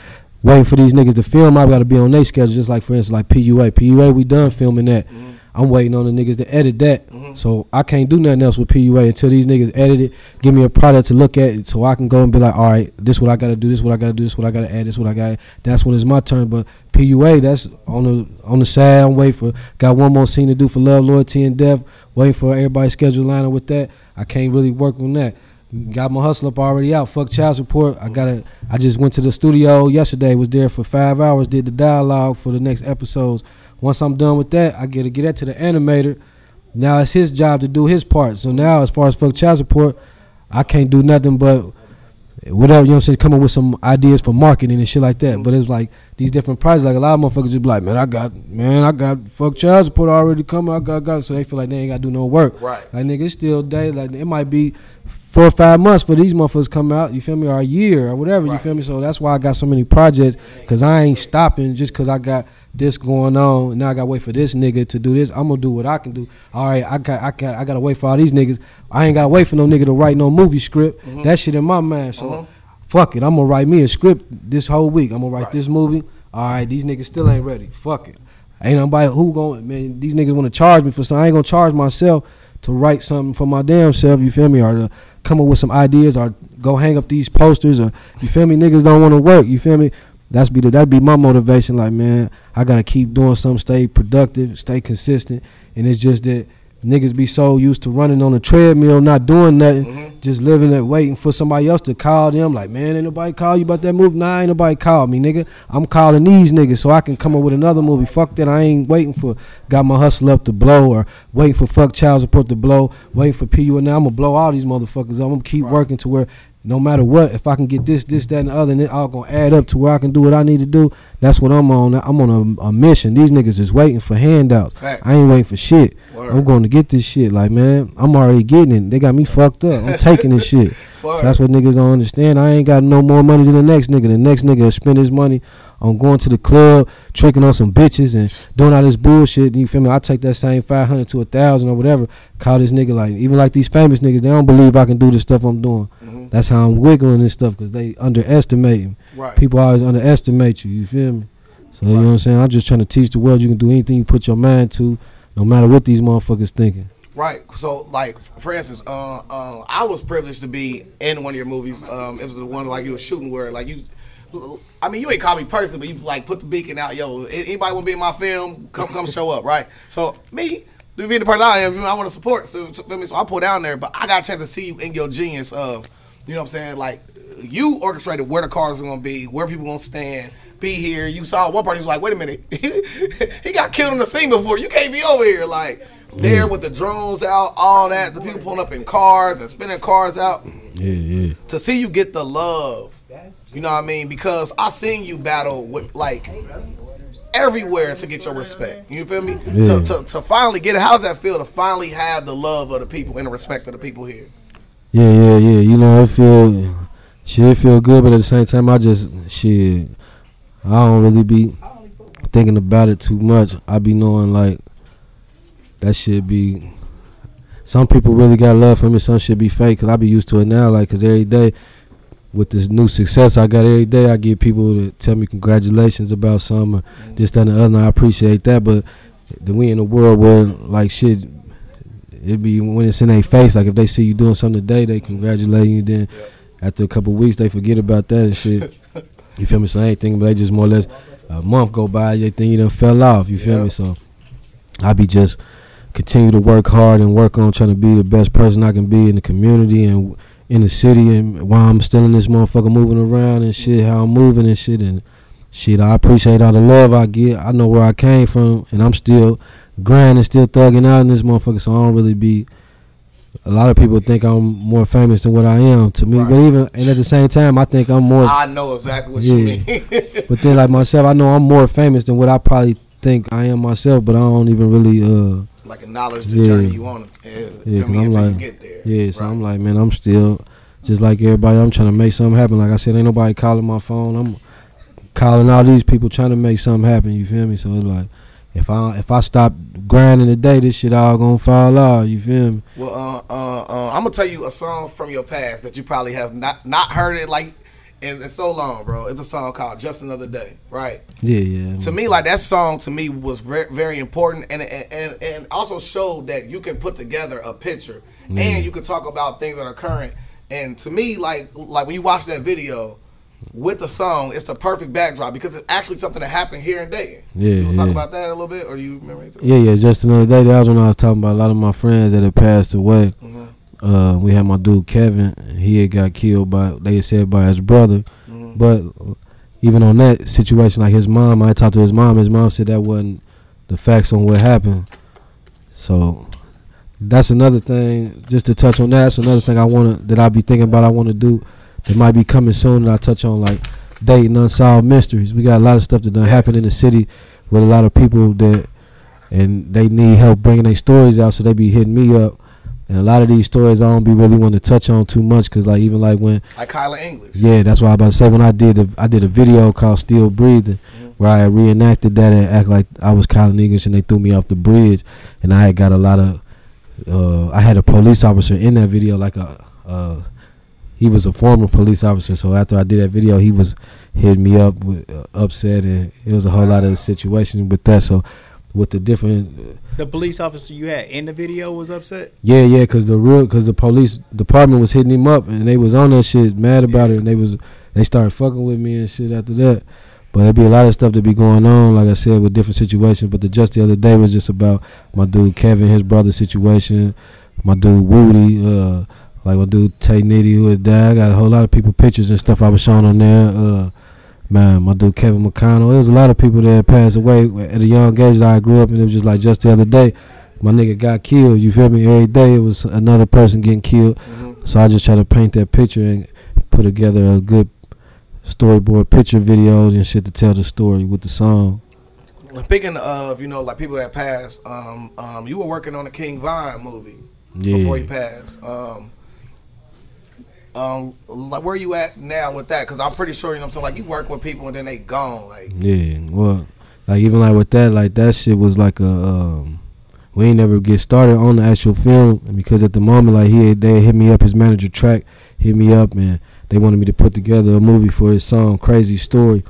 waiting for these niggas to film, I got to be on their schedule. Just like for instance, like PUA. PUA, we done filming that. Mm-hmm. I'm waiting on the niggas to edit that. Mm-hmm. So I can't do nothing else with PUA until these niggas edit it, give me a product to look at, so I can go and be like, all right, this what I gotta do, this what I gotta do, this what I gotta add, this what I got. That's when it's my turn. But PUA, that's on the on the side. I'm waiting for. Got one more scene to do for love, loyalty, and death. Waiting for everybody's schedule line up with that. I can't really work on that. Got my hustle up already out. Fuck child support. I gotta. I just went to the studio yesterday. Was there for five hours. Did the dialogue for the next episodes. Once I'm done with that, I get to get that to the animator. Now it's his job to do his part. So now, as far as fuck child support, I can't do nothing but whatever you know. what I'm saying coming with some ideas for marketing and shit like that. But it's like these different prices. Like a lot of motherfuckers just be like, man, I got man, I got fuck child support already coming. I got got. So they feel like they ain't got to do no work. Right. Like nigga, it's still day. Like it might be four or five months for these motherfuckers come out. You feel me? Or a year or whatever. You feel me? So that's why I got so many projects because I ain't stopping just because I got this going on. Now I gotta wait for this nigga to do this. I'm gonna do what I can do. All right, I got I got I gotta wait for all these niggas. I ain't gotta wait for no nigga to write no movie script. Mm-hmm. That shit in my mind. So mm-hmm. fuck it. I'm gonna write me a script this whole week. I'm gonna write Right. this movie. All right, these niggas still ain't ready. Fuck it. Ain't nobody who going man. These niggas want to charge me for something. I ain't gonna charge myself to write something for my damn self. You feel me? Or to come up with some ideas, or go hang up these posters, or you feel me? Niggas don't want to work. You feel me? That's be the, that be my motivation. Like man, I gotta keep doing something, stay productive, stay consistent, and it's just that niggas be so used to running on a treadmill, not doing nothing, mm-hmm. just living there waiting for somebody else to call them. Like man, ain't nobody call you about that movie. Nah, ain't nobody call me, nigga. I'm calling these niggas so I can come up with another movie. Fuck that, I ain't waiting for got my hustle up to blow or waiting for fuck child support to blow, waiting for PU. And now I'm gonna blow all these motherfuckers. up. I'm gonna keep working to where no matter what, if I can get this, this, that, and the other, and it all gonna add up to where I can do what I need to do. That's what I'm on. I'm on a, a mission. These niggas is waiting for handouts. Fact. I ain't waiting for shit. Word. I'm going to get this shit. Like man, I'm already getting it. They got me fucked up. I'm taking this shit. So that's what niggas don't understand. I ain't got no more money than the next nigga. The next nigga spend his money on going to the club, tricking on some bitches and doing all this bullshit. And you feel me? I take that same five hundred to a thousand or whatever. Call this nigga like even like these famous niggas, they don't believe I can do the stuff I'm doing. Mhm. That's how I'm wiggling this stuff because they underestimate me. Right. People always underestimate you. You feel me? So you know what I'm saying? I'm just trying to teach the world you can do anything you put your mind to, no matter what these motherfuckers thinking. Right. So, like, for instance, uh, uh, I was privileged to be in one of your movies. Um, it was the one like you were shooting where, like, you. I mean, you ain't call me person, but you like put the beacon out. Yo, anybody want to be in my film? Come, come show up. Right. So me, to be the person I am, I want to support. So, feel me? so I pull down there, but I got a chance to see you in your genius of, you know what I'm saying? Like, you orchestrated where the cars are gonna be, where people gonna stand. Be here. You saw one part. He's like, wait a minute, he got killed in the scene before. You can't be over here. Like there with the drones out, all that. The people pulling up in cars and spinning cars out Yeah, yeah. to see you get the love. You know what I mean? Because I seen you battle with like everywhere to get your respect. You feel me? Yeah. To, to, to finally get it. How does that feel to finally have the love of the people and the respect of the people here? Yeah, yeah, yeah. You know, it feel shit feel good, but at the same time, I just shit. I don't really be thinking about it too much. I be knowing like that should be. Some people really got love for me. Some should be fake. Cause I be used to it now. Like, cause every day with this new success I got every day, I get people to tell me congratulations about something, or mm-hmm. this, that, and the other. And I appreciate that. But then we in a world where like shit it be when it's in their face. Like if they see you doing something today, they congratulate you. Then after a couple weeks, they forget about that and shit. you feel me? So I ain't thinking, but they just more or less a month go by, they think you done fell off. You feel Yeah. me? So I be just continue to work hard and work on trying to be the best person I can be in the community and in the city and while I'm still in this motherfucker moving around and shit, how I'm moving and shit and shit. I appreciate all the love I get. I know where I came from and I'm still grinding, still thugging out in this motherfucker. So I don't really be. A lot of people think I'm more famous than what I am to me, but even and at the same time, I think I'm more. I know exactly what you mean. But then, like myself, I know I'm more famous than what I probably think I am myself. But I don't even really. uh like acknowledge the Yeah. journey you want to. Yeah, Yeah, me? I'm you like- get there. Yeah, so Right. I'm like, man, I'm still just like everybody. I'm trying to make something happen. Like I said, ain't nobody calling my phone. I'm calling all these people trying to make something happen. You feel me? So it's like, if I if I stop grinding today, this shit all gonna fall off. You feel me? Well, uh, uh, uh, I'm gonna tell you a song from your past that you probably have not not heard it like in, in so long, bro. It's a song called "Just Another Day," right? Yeah, yeah. To me, like that song to me was very very important, and and and, and also showed that you can put together a picture and you can talk about things that are current. And to me, like like when you watch that video. With the song, it's the perfect backdrop because it's actually something that happened here in Dayton. Yeah, you wanna talk yeah. about that a little bit, or do you remember? anything? Yeah, yeah. Just another day. That was when I was talking about a lot of my friends that had passed away. Mhm. Uh, we had my dude Kevin. He had got killed by they said by his brother. Mhm. But even on that situation, like his mom, I talked to his mom. His mom said that wasn't the facts on what happened. So that's another thing. Just to touch on that, that's another thing I want to that I be thinking about. I want to do that might be coming soon. That I touch on like Dayton unsolved mysteries. We got a lot of stuff that done Yes. happen in the city with a lot of people that and they need help bringing their stories out. So they be hitting me up. And a lot of these stories I don't be really want to touch on too much because like even like when Like Kyla English. yeah, that's what I about to say. When I did, the, I did a video called "Still Breathing," Mhm. where I reenacted that and act like I was Colin English, and they threw me off the bridge, and I had got a lot of. Uh, I had a police officer in that video, like a. Uh, he was a former police officer, so after I did that video, he was hitting me up with uh, upset, and it was a whole lot of the situation with that. So, with the different The police officer you had in the video was upset. yeah, yeah, cause the real, cause the police department was hitting him up, and they was on that shit, mad about it, and they was, they started fucking with me and shit after that. But there'd be a lot of stuff that be going on, like I said, with different situations. But the just the other day was just about my dude Kevin, his brother situation, my dude Woody, uh, like my dude Tay Nitty who had died. I got a whole lot of people pictures and stuff I was showing on there. Uh, man, my dude Kevin McConnell. There was a lot of people that passed away at a young age that I grew up, and it was just like just the other day my nigga got killed. You feel me? Every day it was another person getting killed. Mhm. So I just try to paint that picture and put together a good storyboard picture videos and shit to tell the story with the song. Speaking of, you know, like people that passed, um, um, you were working on the King Von movie Yeah. before he passed. Um, Um, like where you at now with that? Because I'm pretty sure you know what I'm saying. Like you work with people and then they gone. Like Yeah, well, like even like with that, like that shit was like a. Um, we ain't never get started on the actual film because at the moment, like he they hit me up, his manager track hit me up and they wanted me to put together a movie for his song Crazy Story,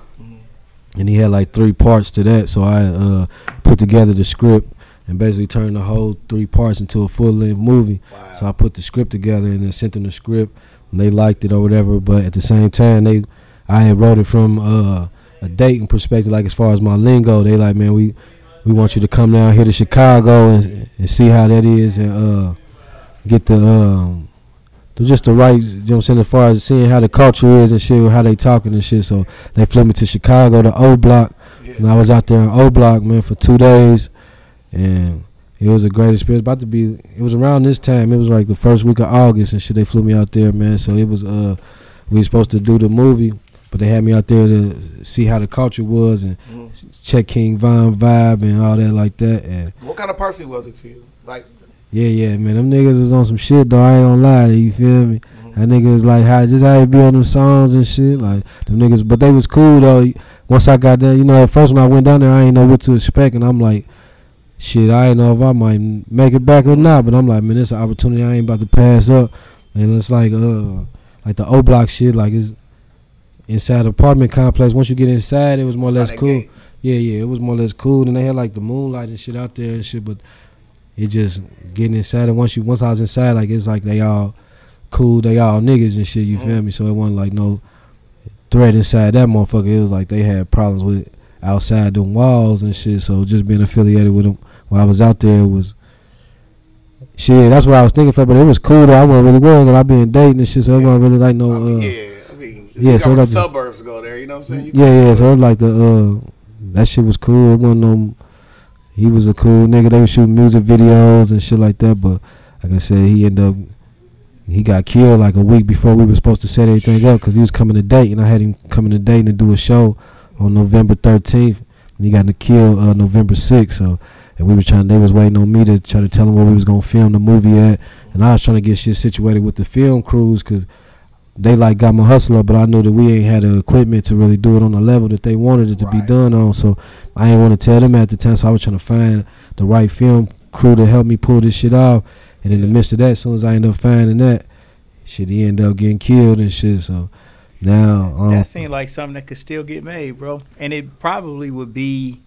and he had like three parts to that. So I uh, put together the script and basically turned the whole three parts into a full length movie. wow. So I put the script together and then sent them the script. They liked it or whatever. But at the same time, they I had wrote it from uh, a Dayton perspective. Like as far as my lingo, they like, man, we we want you to come down here to Chicago and, and see how that is and uh, get the um, just the right. You know what I'm saying? As far as seeing how the culture is and shit, how they talking and shit. So they flew me to Chicago, to O Block, and I was out there in O Block, man, for two days, and it was a great experience. About to be, it was around this time. It was like the first week of August and shit. They flew me out there, man. So it was uh, we was supposed to do the movie, but they had me out there to see how the culture was and Mhm. check King Von vibe and all that like that. And What kind of person was it to you? Like yeah, yeah, man, them niggas was on some shit though. I ain't gonna lie, you feel me? That nigga was like how just how he be on them songs and shit. Like them niggas, but they was cool though. Once I got there, you know, at first when I went down there, I ain't know what to expect, and I'm like, shit, I ain't know if I might make it back or not. But I'm like, man, it's an opportunity I ain't about to pass up. And it's like, uh, like the O Block shit, like it's inside apartment complex. Once you get inside, it was more or less cool. gate. Yeah, yeah, it was more or less cool. And they had like the moonlight and shit out there and shit, but it just getting inside. And once you once I was inside, like it's like they all cool, they all niggas and shit. You feel Mhm. me? So it wasn't like no threat inside that motherfucker. It was like they had problems with outside them walls and shit. So just being affiliated with them while I was out there was. Shit, that's what I was thinking for, but it was cool though. I wasn't really worried because I been Dayton and shit, so it wasn't really like no. I mean, Uh, yeah, I mean, yeah, so like the suburbs go there. You know what I'm saying? You Yeah, yeah. So it was like the uh, that shit was cool. It wasn't no. He was a cool nigga. They were shooting music videos and shit like that. But like I said, he ended up. He got killed like a week before we were supposed to set everything up because he was coming to date and I had him coming to date and do a show on November 13th. He got killed uh, November 6th. So and we was trying. They was waiting on me to try to tell them where we was gonna film the movie at. And I was trying to get shit situated with the film crews because they like got my hustler, but I knew that we ain't had the equipment to really do it on the level that they wanted it to be done on. So I ain't want to tell them at the time. So I was trying to find the right film crew to help me pull this shit off. And in the midst of that, as soon as I end up finding that, shit, he ended up getting killed and shit. So now, um, that seemed like something that could still get made, bro. And it probably would be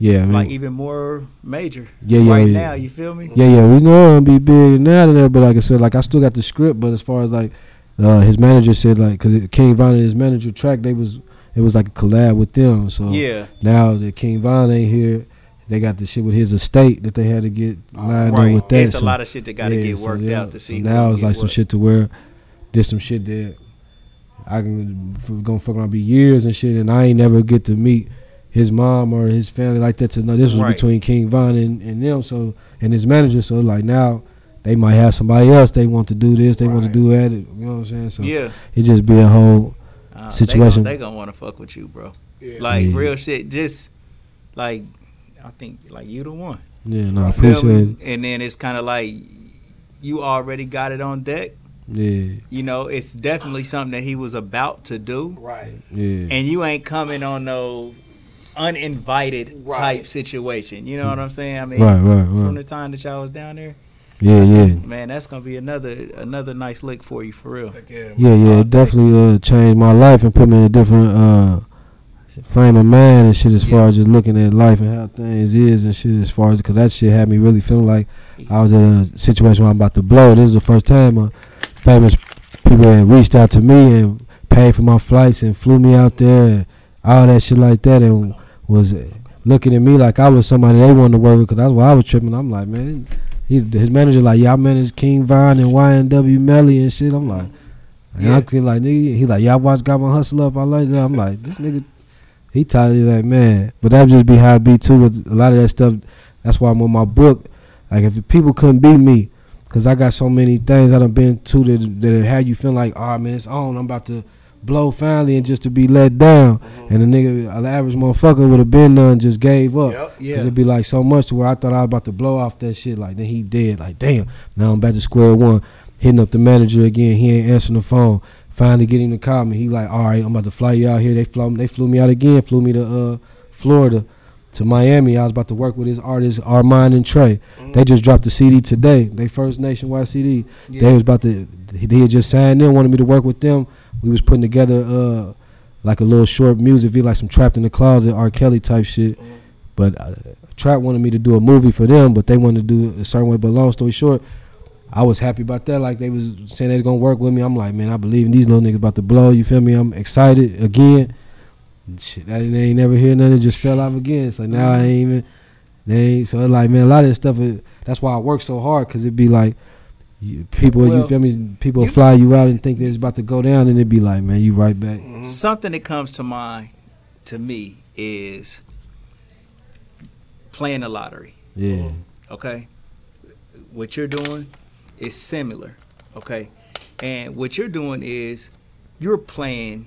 yeah, I mean, like even more major Yeah, yeah, right yeah. now. You feel me? Yeah, yeah, we know it'll be big now to that, but like I said, like I still got the script. But as far as like uh, his manager said, like because King Von and his manager track, they was it was like a collab with them. So Yeah, now that King Von ain't here, they got the shit with his estate that they had to get lined right. up with that. It's a so, lot of shit that got to yeah, get so, worked yeah. out to So see. now it's like some shit to where there's some shit that I can gonna fuck around be years and shit, and I ain't never get to meet his mom or his family like that to know. This was Right. between King Von and, and them, so and his manager. So like now. They might have somebody else they want to do this, they want to do that. You know what I'm saying? So Yeah, it just be a whole uh, Situation. They gonna, gonna want to fuck with you, bro. Yeah. Like Yeah. real shit. Just like I think like you the one. yeah. No, I Feel appreciate me? And then it's kind of like you already got it on deck. It. Yeah, You know, it's definitely something that he was about to do, Right. yeah. and you ain't coming on no uninvited Right. type situation. You know what I'm saying? I mean, right, right, from right. the time that y'all was down there, Yeah, yeah. man, that's gonna be another another nice lick for you for real. Heck yeah. Yeah, yeah, it definitely uh, changed my life and put me in a different uh, frame of mind and shit as far as just looking at life and how things is and shit as far as because that shit had me really feeling like I was in a situation where I'm about to blow. This is the first time uh, famous people had reached out to me and paid for my flights and flew me out there and all that shit like that and was looking at me like I was somebody they wanted to work with because that's why I was tripping. I'm like, man, he's his manager like, yeah, I managed King Von and YNW Melly and shit. I'm like. And Yeah. I feel like nigga, he like, I watch got my hustle up. I like that. I'm like, this nigga, he tired. He like, man. But that just be how it be too with a lot of that stuff. That's why I'm on my book. Like if people couldn't beat me, cause I got so many things I done been to that that had you feel like, oh man, it's on. I'm about to blow finally, and just to be let down. Mm-hmm. And the nigga, an average motherfucker would have been done, just gave up. Yep. yeah. Cause it'd be like so much to where I thought I was about to blow off that shit. Like then he dead. Like damn, now I'm back to square one. hitting up the manager again. He ain't answering the phone. Finally getting him to call me. He like, all right, I'm about to fly you out here. They flew they flew me out again. Flew me to uh, Florida, to Miami. I was about to work with his artists Armand and Trey. They just dropped the CD today. They first nationwide CD. They was about to. They had just signed in. Wanted me to work with them. We was putting together uh like a little short music video, like some Trapped in the Closet, R. Kelly type shit. But uh, Trap wanted me to do a movie for them, but they wanted to do it a certain way. But long story short, I was happy about that. Like they was saying they was gonna work with me. I'm like, man, I believe in these little niggas about to blow. You feel me? I'm excited again. Shit, I they ain't never hear nothing. It just fell off again. So now I ain't even. They ain't, so it's like man, a lot of this stuff. Is, that's why I work so hard because it'd be like. You, people, you Well, feel me? People you- fly you out and think that it's about to go down, and it'd be like, man, you right back. Mm-hmm. Something that comes to mind to me is playing the lottery. Yeah, okay what you're doing is similar okay and what you're doing is you're playing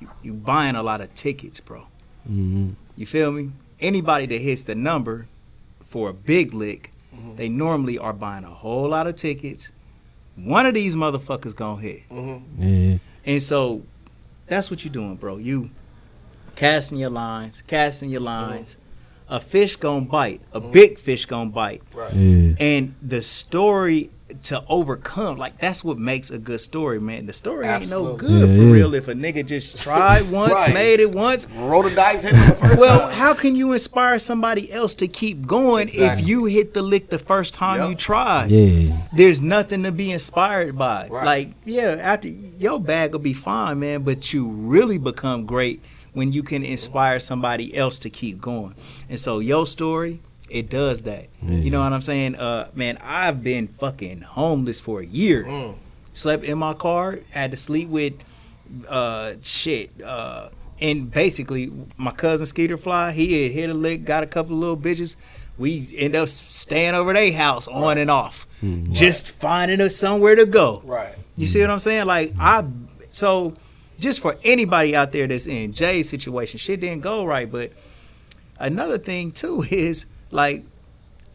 you, you buying a lot of tickets bro. Hmm you feel me? Anybody that hits the number for a big lick mm-hmm. they normally are buying a whole lot of tickets. One of these motherfuckers gonna hit. Mm-hmm. Yeah, and so that's what you're doing, bro. You casting your lines, casting your mm-hmm. lines. A fish gonna bite. A big fish gonna bite. yeah. And the story to overcome, like that's what makes a good story, man. The story ain't no good Yeah, for yeah. real if a nigga just tried once, Right. made it once. Roll the dice, hit the first Well, time. how can you inspire somebody else to keep going Exactly. if you hit the lick the first time Yep. you tried? Yeah, there's nothing to be inspired by. Right. Like, yeah, after your bag will be fine, man, but you really become great when you can inspire somebody else to keep going. And so your story, it does that. You know what I'm saying? Uh man, I've been fucking homeless for a year. Slept in my car, had to sleep with uh shit. Uh and basically my cousin Skeeter Fly, he had hit a lick, got a couple of little bitches. We end up staying over their house on and off. Just finding us somewhere to go. Right. You see what I'm saying? Like I so just for anybody out there that's in Jay's situation, shit didn't go right. But another thing too is like,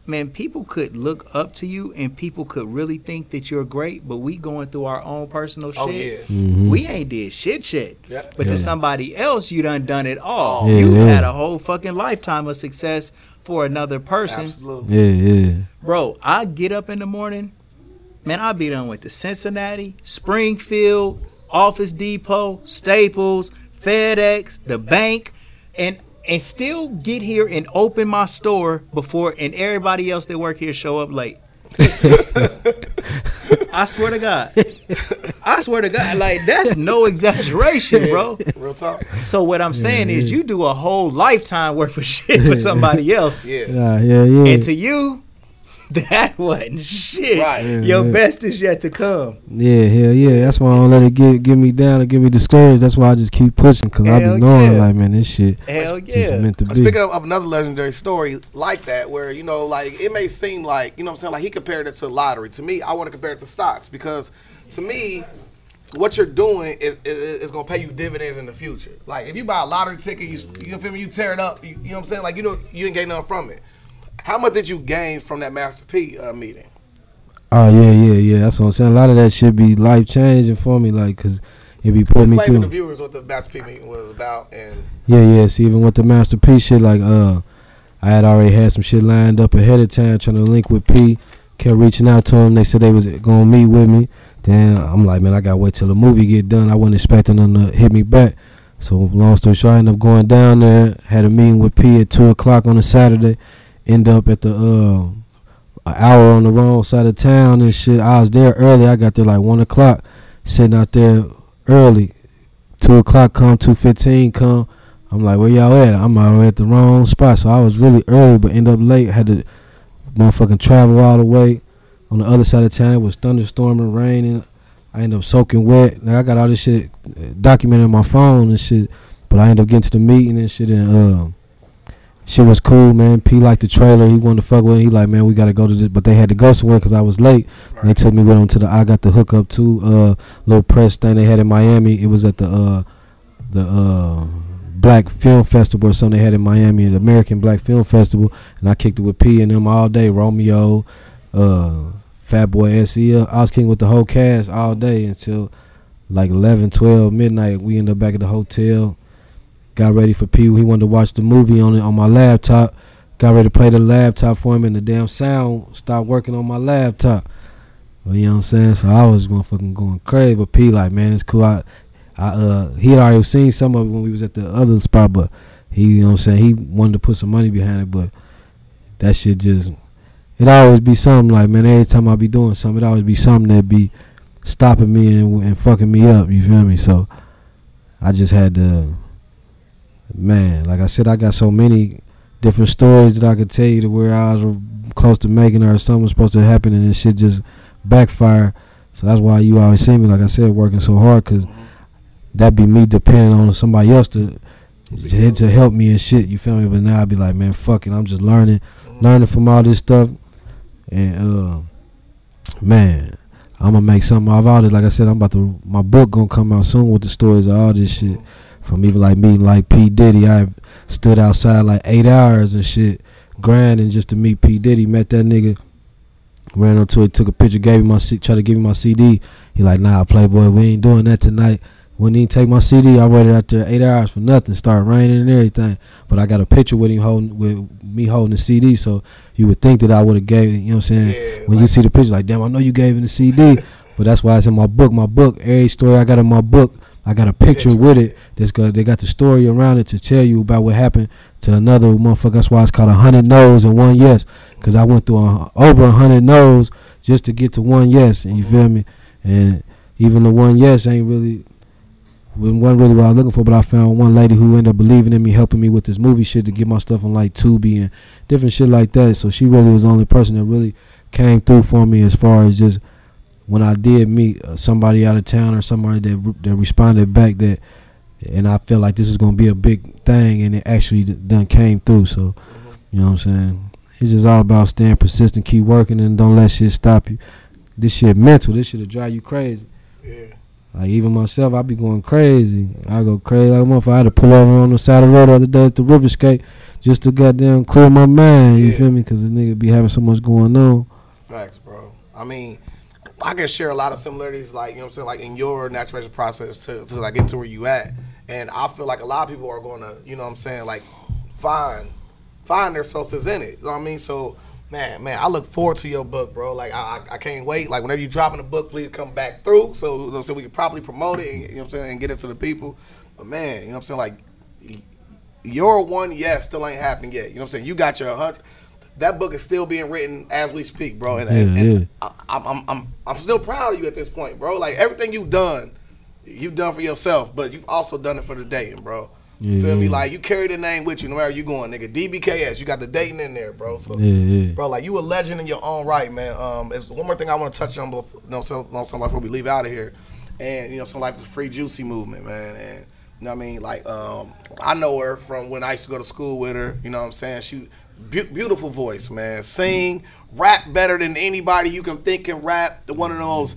man, people could look up to you and people could really think that you're great, but we going through our own personal shit. Oh, yeah. Mm-hmm. We ain't did shit shit. Yep. But Yeah. to somebody else, you done done it all. Yeah, You've yeah. had a whole fucking lifetime of success for another person. Absolutely. yeah, yeah. Bro, I get up in the morning, man, I be done with the Cincinnati, Springfield, Office Depot, Staples, FedEx, the bank, and and still get here and open my store before and everybody else that work here show up late. I swear to God. I swear to God, like that's no exaggeration, bro. Real talk. So what I'm saying is you do a whole lifetime worth of shit for somebody else. Yeah. Yeah, yeah, yeah. And to you, that wasn't shit. Right. Your best is yet to come. Yeah, hell yeah. That's why I don't let it get get me down or get me discouraged. That's why I just keep pushing because I Hell be knowing yeah. like, man, this shit Hell just yeah. meant to Uh, be. Speaking of, of another legendary story like that, where you know, like it may seem like you know, what I'm saying, like he compared it to lottery. To me, I want to compare it to stocks because, to me, what you're doing is, is, is gonna pay you dividends in the future. Like if you buy a lottery ticket, you you feel me, you tear it up. You, you know what I'm saying? Like you know, you didn't gain nothing from it. How much did you gain from that Master P uh, meeting? oh yeah, yeah, yeah. That's what I'm saying. A lot of that should be life changing for me, like, cause it be putting me to the through. viewers what the Master P meeting was about, and Yeah, yeah. See, even with the Master P shit, like, uh, I had already had some shit lined up ahead of time, trying to link with P. Kept reaching out to him. They said they was gonna meet with me. Then I'm like, man, I gotta wait till the movie get done. I wasn't expecting them to hit me back. So long story short, I ended up going down there. Had a meeting with P at two o'clock on a Saturday. End up at the uh, an hour on the wrong side of town and shit. I was there early. I got there like one o'clock. Sitting out there early. Two o'clock come, two fifteen come. I'm like, where y'all at? I'm already at the wrong spot. So I was really early, but end up late. Had to motherfucking travel all the way. On the other side of town, it was thunderstorming, raining. I ended up soaking wet. Now I got all this shit documented on my phone and shit. But I ended up getting to the meeting and shit, and uh, shit was cool, man. P liked the trailer. He wanted to fuck with. it. He like, man, we gotta go to this, but they had to go somewhere because I was late. They took me with them to the. I got the hookup to uh little press thing they had in Miami. It was at the uh the uh Black Film Festival or something they had in Miami, the American Black Film Festival, and I kicked it with P and them all day. Romeo, uh, Fat Boy SE. I was kicking with the whole cast all day until like 11, 12, midnight. We ended up back at the hotel. Got ready for P. He wanted to watch the movie on it on my laptop. Got ready to play the laptop for him, and the damn sound stopped working on my laptop. You know what I'm saying? So I was going fucking going crazy. But P like, man, it's cool. I, I uh, he had already seen some of it when we was at the other spot, but he, you know what I'm saying? He wanted to put some money behind it, but that shit just, it always be something like, man. Every time I be doing something, it always be something that be stopping me and, and fucking me up. You feel me? So I just had to, man. Like I said, I got so many different stories that I could tell you to where I was close to making or something was supposed to happen and this shit just backfire. So that's why you always see me, like I said, working so hard because that be me depending on somebody else to to, to help me and shit. You feel me? But now I be like, man, fuck it. I'm just learning, learning from all this stuff, and uh, man, I'm gonna make something out of all this. Like I said, I'm about to. My book gonna come out soon with the stories of all this shit. From even like meeting like P Diddy, I stood outside like eight hours and shit, grinding just to meet P Diddy. Met that nigga, ran up to it, took a picture, gave him my C- tried to give him my CD. He like, nah, Playboy, we ain't doing that tonight. Wouldn't even take my CD. I waited out there eight hours for nothing. Started raining and everything. But I got a picture with him holding with me holding the CD. So you would think that I would have gave. it, You know what I'm saying? Yeah, when you see the picture, like damn, I know you gave him the CD. but that's why it's in my book. My book, every story I got in my book, I got a picture Picture. with it. That's they got the story around it to tell you about what happened to another motherfucker. That's why it's called a hundred no's and one yes. Cause I went through a, over a hundred no's just to get to one yes. And you mm-hmm. feel me? And even the one yes ain't really wasn't wasn't really what I was looking for, but I found one lady who ended up believing in me, helping me with this movie shit to get my stuff on like Tubi and different shit like that. So she really was the only person that really came through for me as far as just when I did meet uh, somebody out of town or somebody that that responded back that, and I felt like this is gonna be a big thing, and it actually done came through. So you know what I'm saying? It's just all about staying persistent, keep working, and don't let shit stop you. This shit mental. This shit'll drive you crazy. Yeah. Like even myself, I be going crazy. I go crazy like a motherfucker. I had to pull over on the side of the road the other day at the river skate just to goddamn clear my mind. You Yeah. feel me? Because the nigga be having so much going on. Facts, bro. I mean, I can share a lot of similarities, like you know what I'm saying, like in your naturation process to to like get to where you at. And I feel like a lot of people are gonna, you know what I'm saying, like find find their sources in it. You know what I mean? So man, man, I look forward to your book, bro. Like I, I, I can't wait. Like whenever you dropping a book, please come back through so so we can properly promote it. And, you know what I'm saying, and get it to the people. But man, you know what I'm saying, like your one yes still ain't happened yet. You know what I'm saying? You got your hundred. That book is still being written as we speak, bro. And, and, Yeah, and yeah. I, I'm, I'm, I'm, I'm still proud of you at this point, bro. Like everything you've done, you've done for yourself, but you've also done it for the Dayton, bro. You feel me? Like you carry the name with you, no matter where you going, nigga. DBKS, you got the Dayton in there, bro. So, Yeah, yeah. bro, like you a legend in your own right, man. Um, it's one more thing I want to touch on, before, you know, some, before we leave out of here, and you know, some like the free juicy movement, man, and. You know what I mean? Like, um, I know her from when I used to go to school with her. You know what I'm saying? She, be- beautiful voice, man. Sing, rap better than anybody you can think can rap. The one of those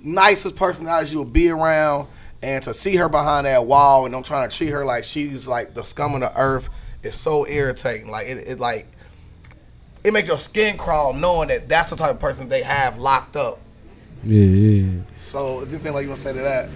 nicest personalities you'll be around. And to see her behind that wall and I'm trying to treat her like she's like the scum of the earth is so irritating. Like it, it like it makes your skin crawl knowing that that's the type of person they have locked up. Yeah, yeah. So, is anything like you want to say to that?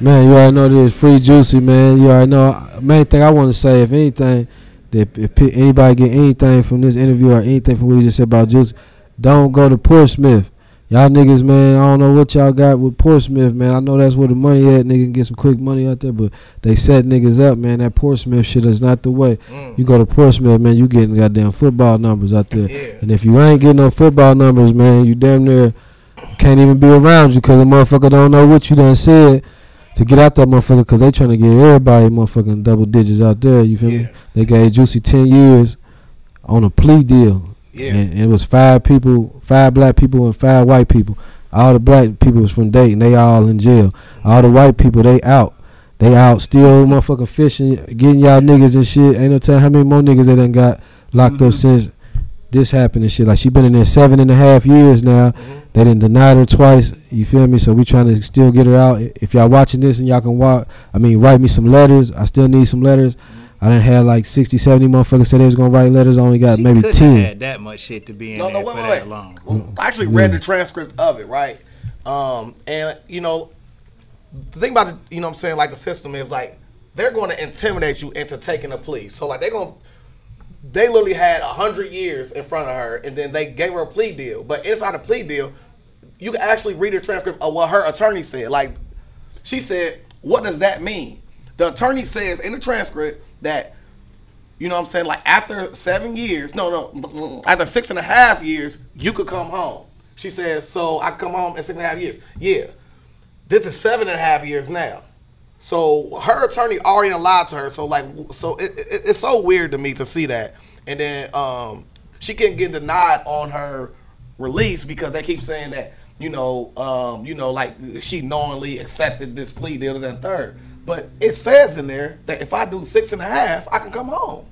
Man, you already know this free juicy, man. You already know. Main thing I want to say, if anything, that if anybody get anything from this interview or anything from what he just said about Juicy, don't go to Portsmouth. Y'all niggas, man, I don't know what y'all got with Portsmouth, man. I know that's where the money at. Nigga can get some quick money out there, but they set niggas up, man. That Portsmouth shit is not the way. Mm. You go to Portsmouth, man, you getting goddamn football numbers out there. Yeah. And if you ain't getting no football numbers, man, you damn near can't even be around you because a motherfucker don't know what you done said to get out that motherfucker because they trying to get everybody motherfucking double digits out there. You feel Yeah. me? They gave Juicy 10 years on a plea deal. Yeah. And it was five people, five black people and five white people. All the black people was from Dayton. They all in jail. Mm-hmm. All the white people, they out. They out still motherfucking fishing, getting y'all niggas and shit. Ain't no telling how many more niggas they done got locked up mm-hmm. since this happened and shit. Like she been in there seven and a half years now. Mm-hmm. They didn't deny her twice. You feel me? So we trying to still get her out. If y'all watching this and y'all can walk, I mean, write me some letters. I still need some letters. I done had like 60, 70 motherfuckers said they was gonna write letters. I only got She maybe couldn't ten. have had that much shit to be in No, no, wait, for wait, that wait. long. Well, I actually read the transcript of it, right? Um, and you know, the thing about the, you know what I'm saying, like the system is like they're going to intimidate you into taking a plea. So like they're going to they literally had a hundred years in front of her, and then they gave her a plea deal. But inside the plea deal, you can actually read the transcript of what her attorney said. Like she said, "What does that mean?" The attorney says in the transcript that you know what I'm saying? Like after seven years, no, no, after six and a half years, you could come home. She says, so I come home in six and a half years. Yeah. This is seven and a half years now. So her attorney already lied to her. So like, so it, it, it's so weird to me to see that. And then um, she can get denied on her release because they keep saying that you know, um, you know, like she knowingly accepted this plea deal and third. But it says in there that if I do six and a half, I can come home.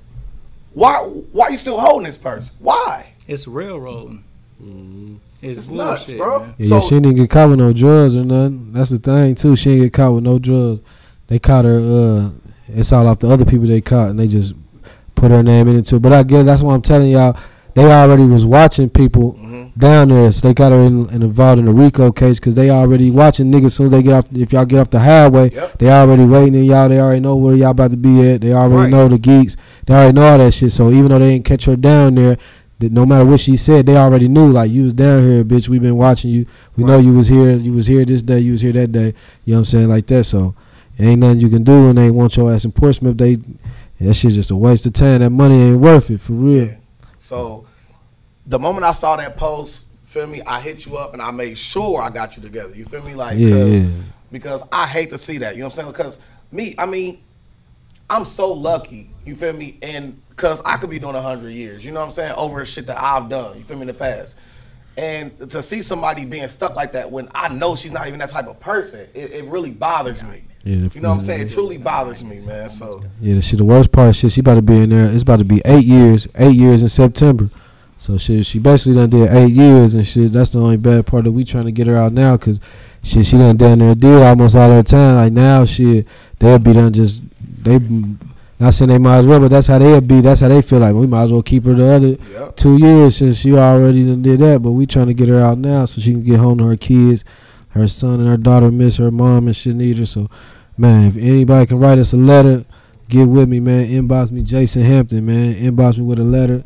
Why? Why are you still holding this person? Why? It's railroading. It's, It's nuts, bro. man. Yeah, So- she didn't get caught with no drugs or nothing. That's the thing too. She didn't get caught with no drugs. They caught her. Uh, it's all off the other people they caught, and they just put her name in it too. But I guess that's what I'm telling y'all. They already was watching people Mm-hmm. down there, so they got her in, in involved in the RICO case because they already watching niggas. Soon as they get off, if y'all get off the highway, Yep. they already waiting and y'all. They already know where y'all about to be at. They already Right. know the geeks. They already know all that shit. So even though they didn't catch her down there, that no matter what she said, they already knew. Like you was down here, bitch. We been watching you. We know you was here. You was here this day. You was here that day. You know what I'm saying? Like that. So it ain't nothing you can do when they want your ass in Portsmouth. They that shit just a waste of time. That money ain't worth it for real. Yeah. So the moment I saw that post, feel me, I hit you up and I made sure I got you together. You feel me? Like Yeah, yeah. because I hate to see that. You know what I'm saying? Because me, I mean, I'm so lucky. You feel me? And because I could be doing hundred years. You know what I'm saying? Over shit that I've done. You feel me in the past. And to see somebody being stuck like that when I know she's not even that type of person, it, it really bothers me. Yeah, you know what I'm saying? It truly bothers me, man. So Yeah, the shit. The worst part, shit. She about to be in there. It's about to be eight years. Eight years in September. So shit, she basically done did eight years and shit. That's the only bad part that we trying to get her out now, cause shit, she done down there did almost all her time. Like now, shit, they'll be done just they. Not saying they might as well, but that's how they'll be. That's how they feel like we might as well keep her the other Yep. two years since she already done did that. But we trying to get her out now so she can get home to her kids. Her son and her daughter miss her mom and shit need her. So, man, if anybody can write us a letter, get with me, man. Inbox me, Jason Hampton, man. Inbox me with a letter.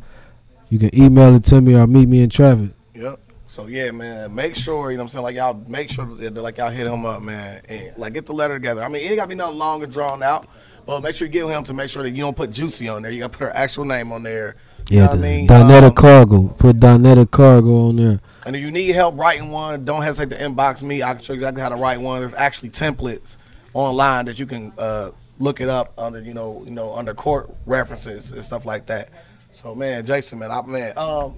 You can email it to me or meet me in traffic. So yeah, man, make sure, you know what I'm saying, like y'all make sure that like y'all hit him up, man. And like get the letter together. I mean, it ain't gotta be nothing long or drawn out. But make sure you get him to make sure that you don't put juicy on there. You gotta put her actual name on there. You know Yeah, what I mean? Donetta Um, Cargo. Put Donetta Cargo on there. and if you need help writing one, don't hesitate to inbox me. I can show you exactly how to write one. There's actually templates online that you can uh, look it up under, you know, you know, under court references and stuff like that. So man, Jason, man, I man, um,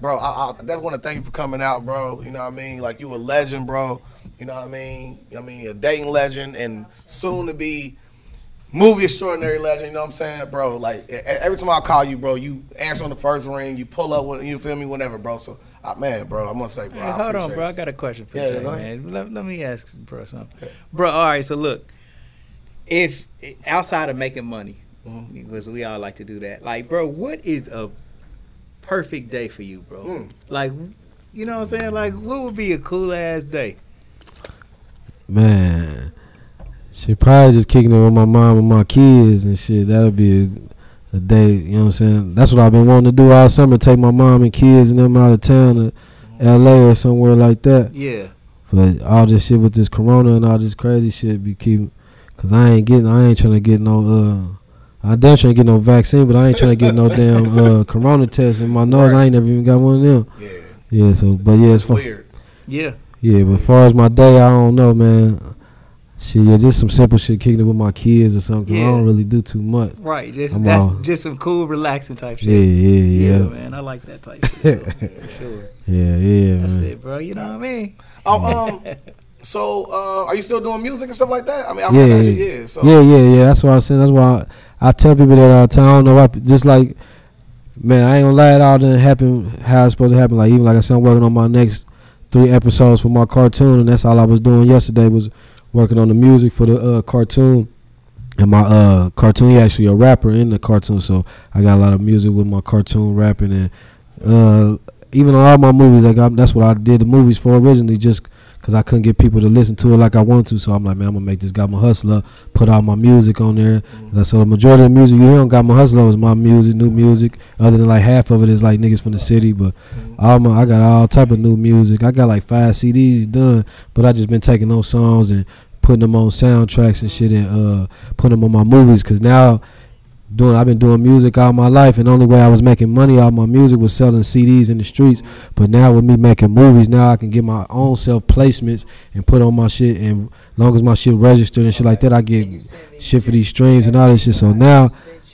bro, I, I just want to thank you for coming out, bro. You know what I mean? Like you a legend, bro. You know what I mean? I mean, a Dayton legend and soon to be movie extraordinary legend. You know what I'm saying, bro? Like every time I call you, bro, you answer on the first ring. You pull up when you feel me, whenever, bro. So, uh, man, bro, I'm gonna say, bro. Hey, hold on, bro. I got a question for Yeah, ahead. man. Let, let me ask bro something. Bro, all right, so look. If outside of making money, Mm-hmm. because we all like to do that, like, bro, what is a perfect day for you, bro? Mm. Like, you know what I'm saying? Like, what would be a cool ass day? Man, she probably just kicking it with my mom and my kids and shit. That'll be a, a day. You know what I'm saying? That's what I've been wanting to do all summer. Take my mom and kids and them out of town to L.A. or somewhere like that. Yeah. But all this shit with this corona and all this crazy shit be keeping. Cause I ain't getting. I ain't trying to get no. uh I damn trying to get no vaccine, but I ain't trying to get no damn uh corona test in my nose. I ain't never even got one of them. Yeah, Yeah. So, but yeah, it's it's fun. weird. Yeah. Yeah, but as far as my day, I don't know, man. Shit, yeah, just some simple shit, kicking it with my kids or something. 'cause I Yeah. don't really do too much. Right. Just I'm that's all- just some cool, relaxing type shit. Yeah, yeah, yeah, yeah man. I like that type shit. so, for sure. yeah, yeah. That's man. it, bro. You know what I mean? Oh, um, so uh, are you still doing music and stuff like that? I mean, I Yeah, forgot you, yeah. yeah. So Yeah, yeah, yeah. That's what I said. That's why I, I tell people that all the time. I don't know why. Just like, man, I ain't gonna lie. It all didn't happen how it's supposed to happen. Like even like I said, I'm working on my next three episodes for my cartoon, and that's all I was doing yesterday was working on the music for the uh, cartoon. And my uh cartoon, he actually a rapper in the cartoon, so I got a lot of music with my cartoon rapping and uh even all my movies, like I'm, that's what I did the movies for originally, just because I couldn't get people to listen to it like I want to. So I'm like, man, I'm gonna make this Got My Hustle Up, put all my music on there. Mm-hmm. So the majority of the music you hear on Got My Hustle Up is my music, new music. Other than like half of it is like niggas from the city, but Mm-hmm. all my I got all type of new music. I got like five CDs done, but I just been taking those songs and putting them on soundtracks and shit and uh putting them on my movies. Cause now doing I've been doing music all my life and the only way I was making money off my music was selling CDs in the streets. But now with me making movies, now I can get my own self placements and put on my shit and long as my shit registered and shit like that I get shit for these streams and all this shit. So now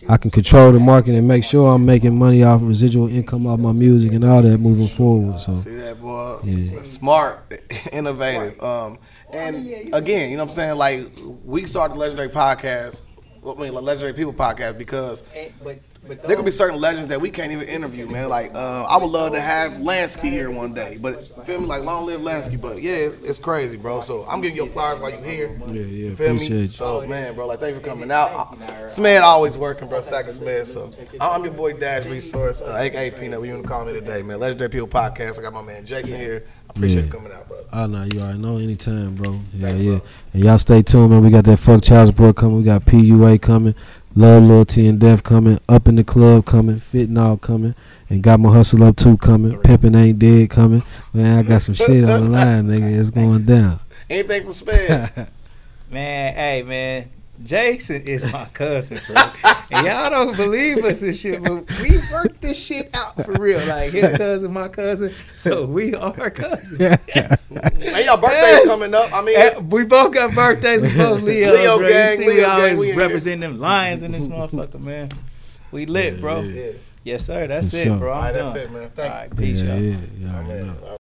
I can control the market and make sure I'm making money off residual income off my music and all that moving forward. So See that boy? Yeah. Smart, innovative. Um, and again, you know what I'm saying? Like we started the Legendary Podcast. Well, I mean, like Legendary People Podcast because And- but but there could be certain legends that we can't even interview, man. Like uh, I would love to have Lansky here one day, but feel me? Like long live Lansky. But yeah, it's, it's crazy, bro. So I'm giving you flowers while you're here. Yeah, yeah, You feel me? you. So man, bro, like thanks for coming out. Smith always working, bro. Stacking Smith. So I'm your boy Dash Resource, uh, aka Peanut. What you want to call me today, man? Legendary People Podcast. I got my man Jason here. I appreciate Yeah. you coming out, brother. Ah, oh no, you already know anytime, bro. Yeah, Thank yeah. bro. And y'all stay tuned, man. We got that fuck child support coming. We got PUA coming, Love, Loyalty, and Death coming, Up in the Club coming, Fitting All coming, and Got My Hustle Up too coming, Pimpin' Ain't Dead coming. Man, I got some shit on the line, nigga. It's going down. Anything from Smith? Man, hey man, Jason is my cousin, bro. and y'all don't believe us and shit, but we worked this shit out for real. Like his cousin, my cousin, so we are cousins. Yes. hey, y'all birthday Yes. coming up. I mean, Eh, we both got birthdays. We both Leo, Leo bro. gang, you see, Leo we gang, we in here. representing them lions in this motherfucker, man. We lit, bro. yeah. yeah. Yes, sir. That's For it, sure. bro. All I'm right, that's it, man. Thank All you. right, peace, yeah, y'all. yeah, yeah.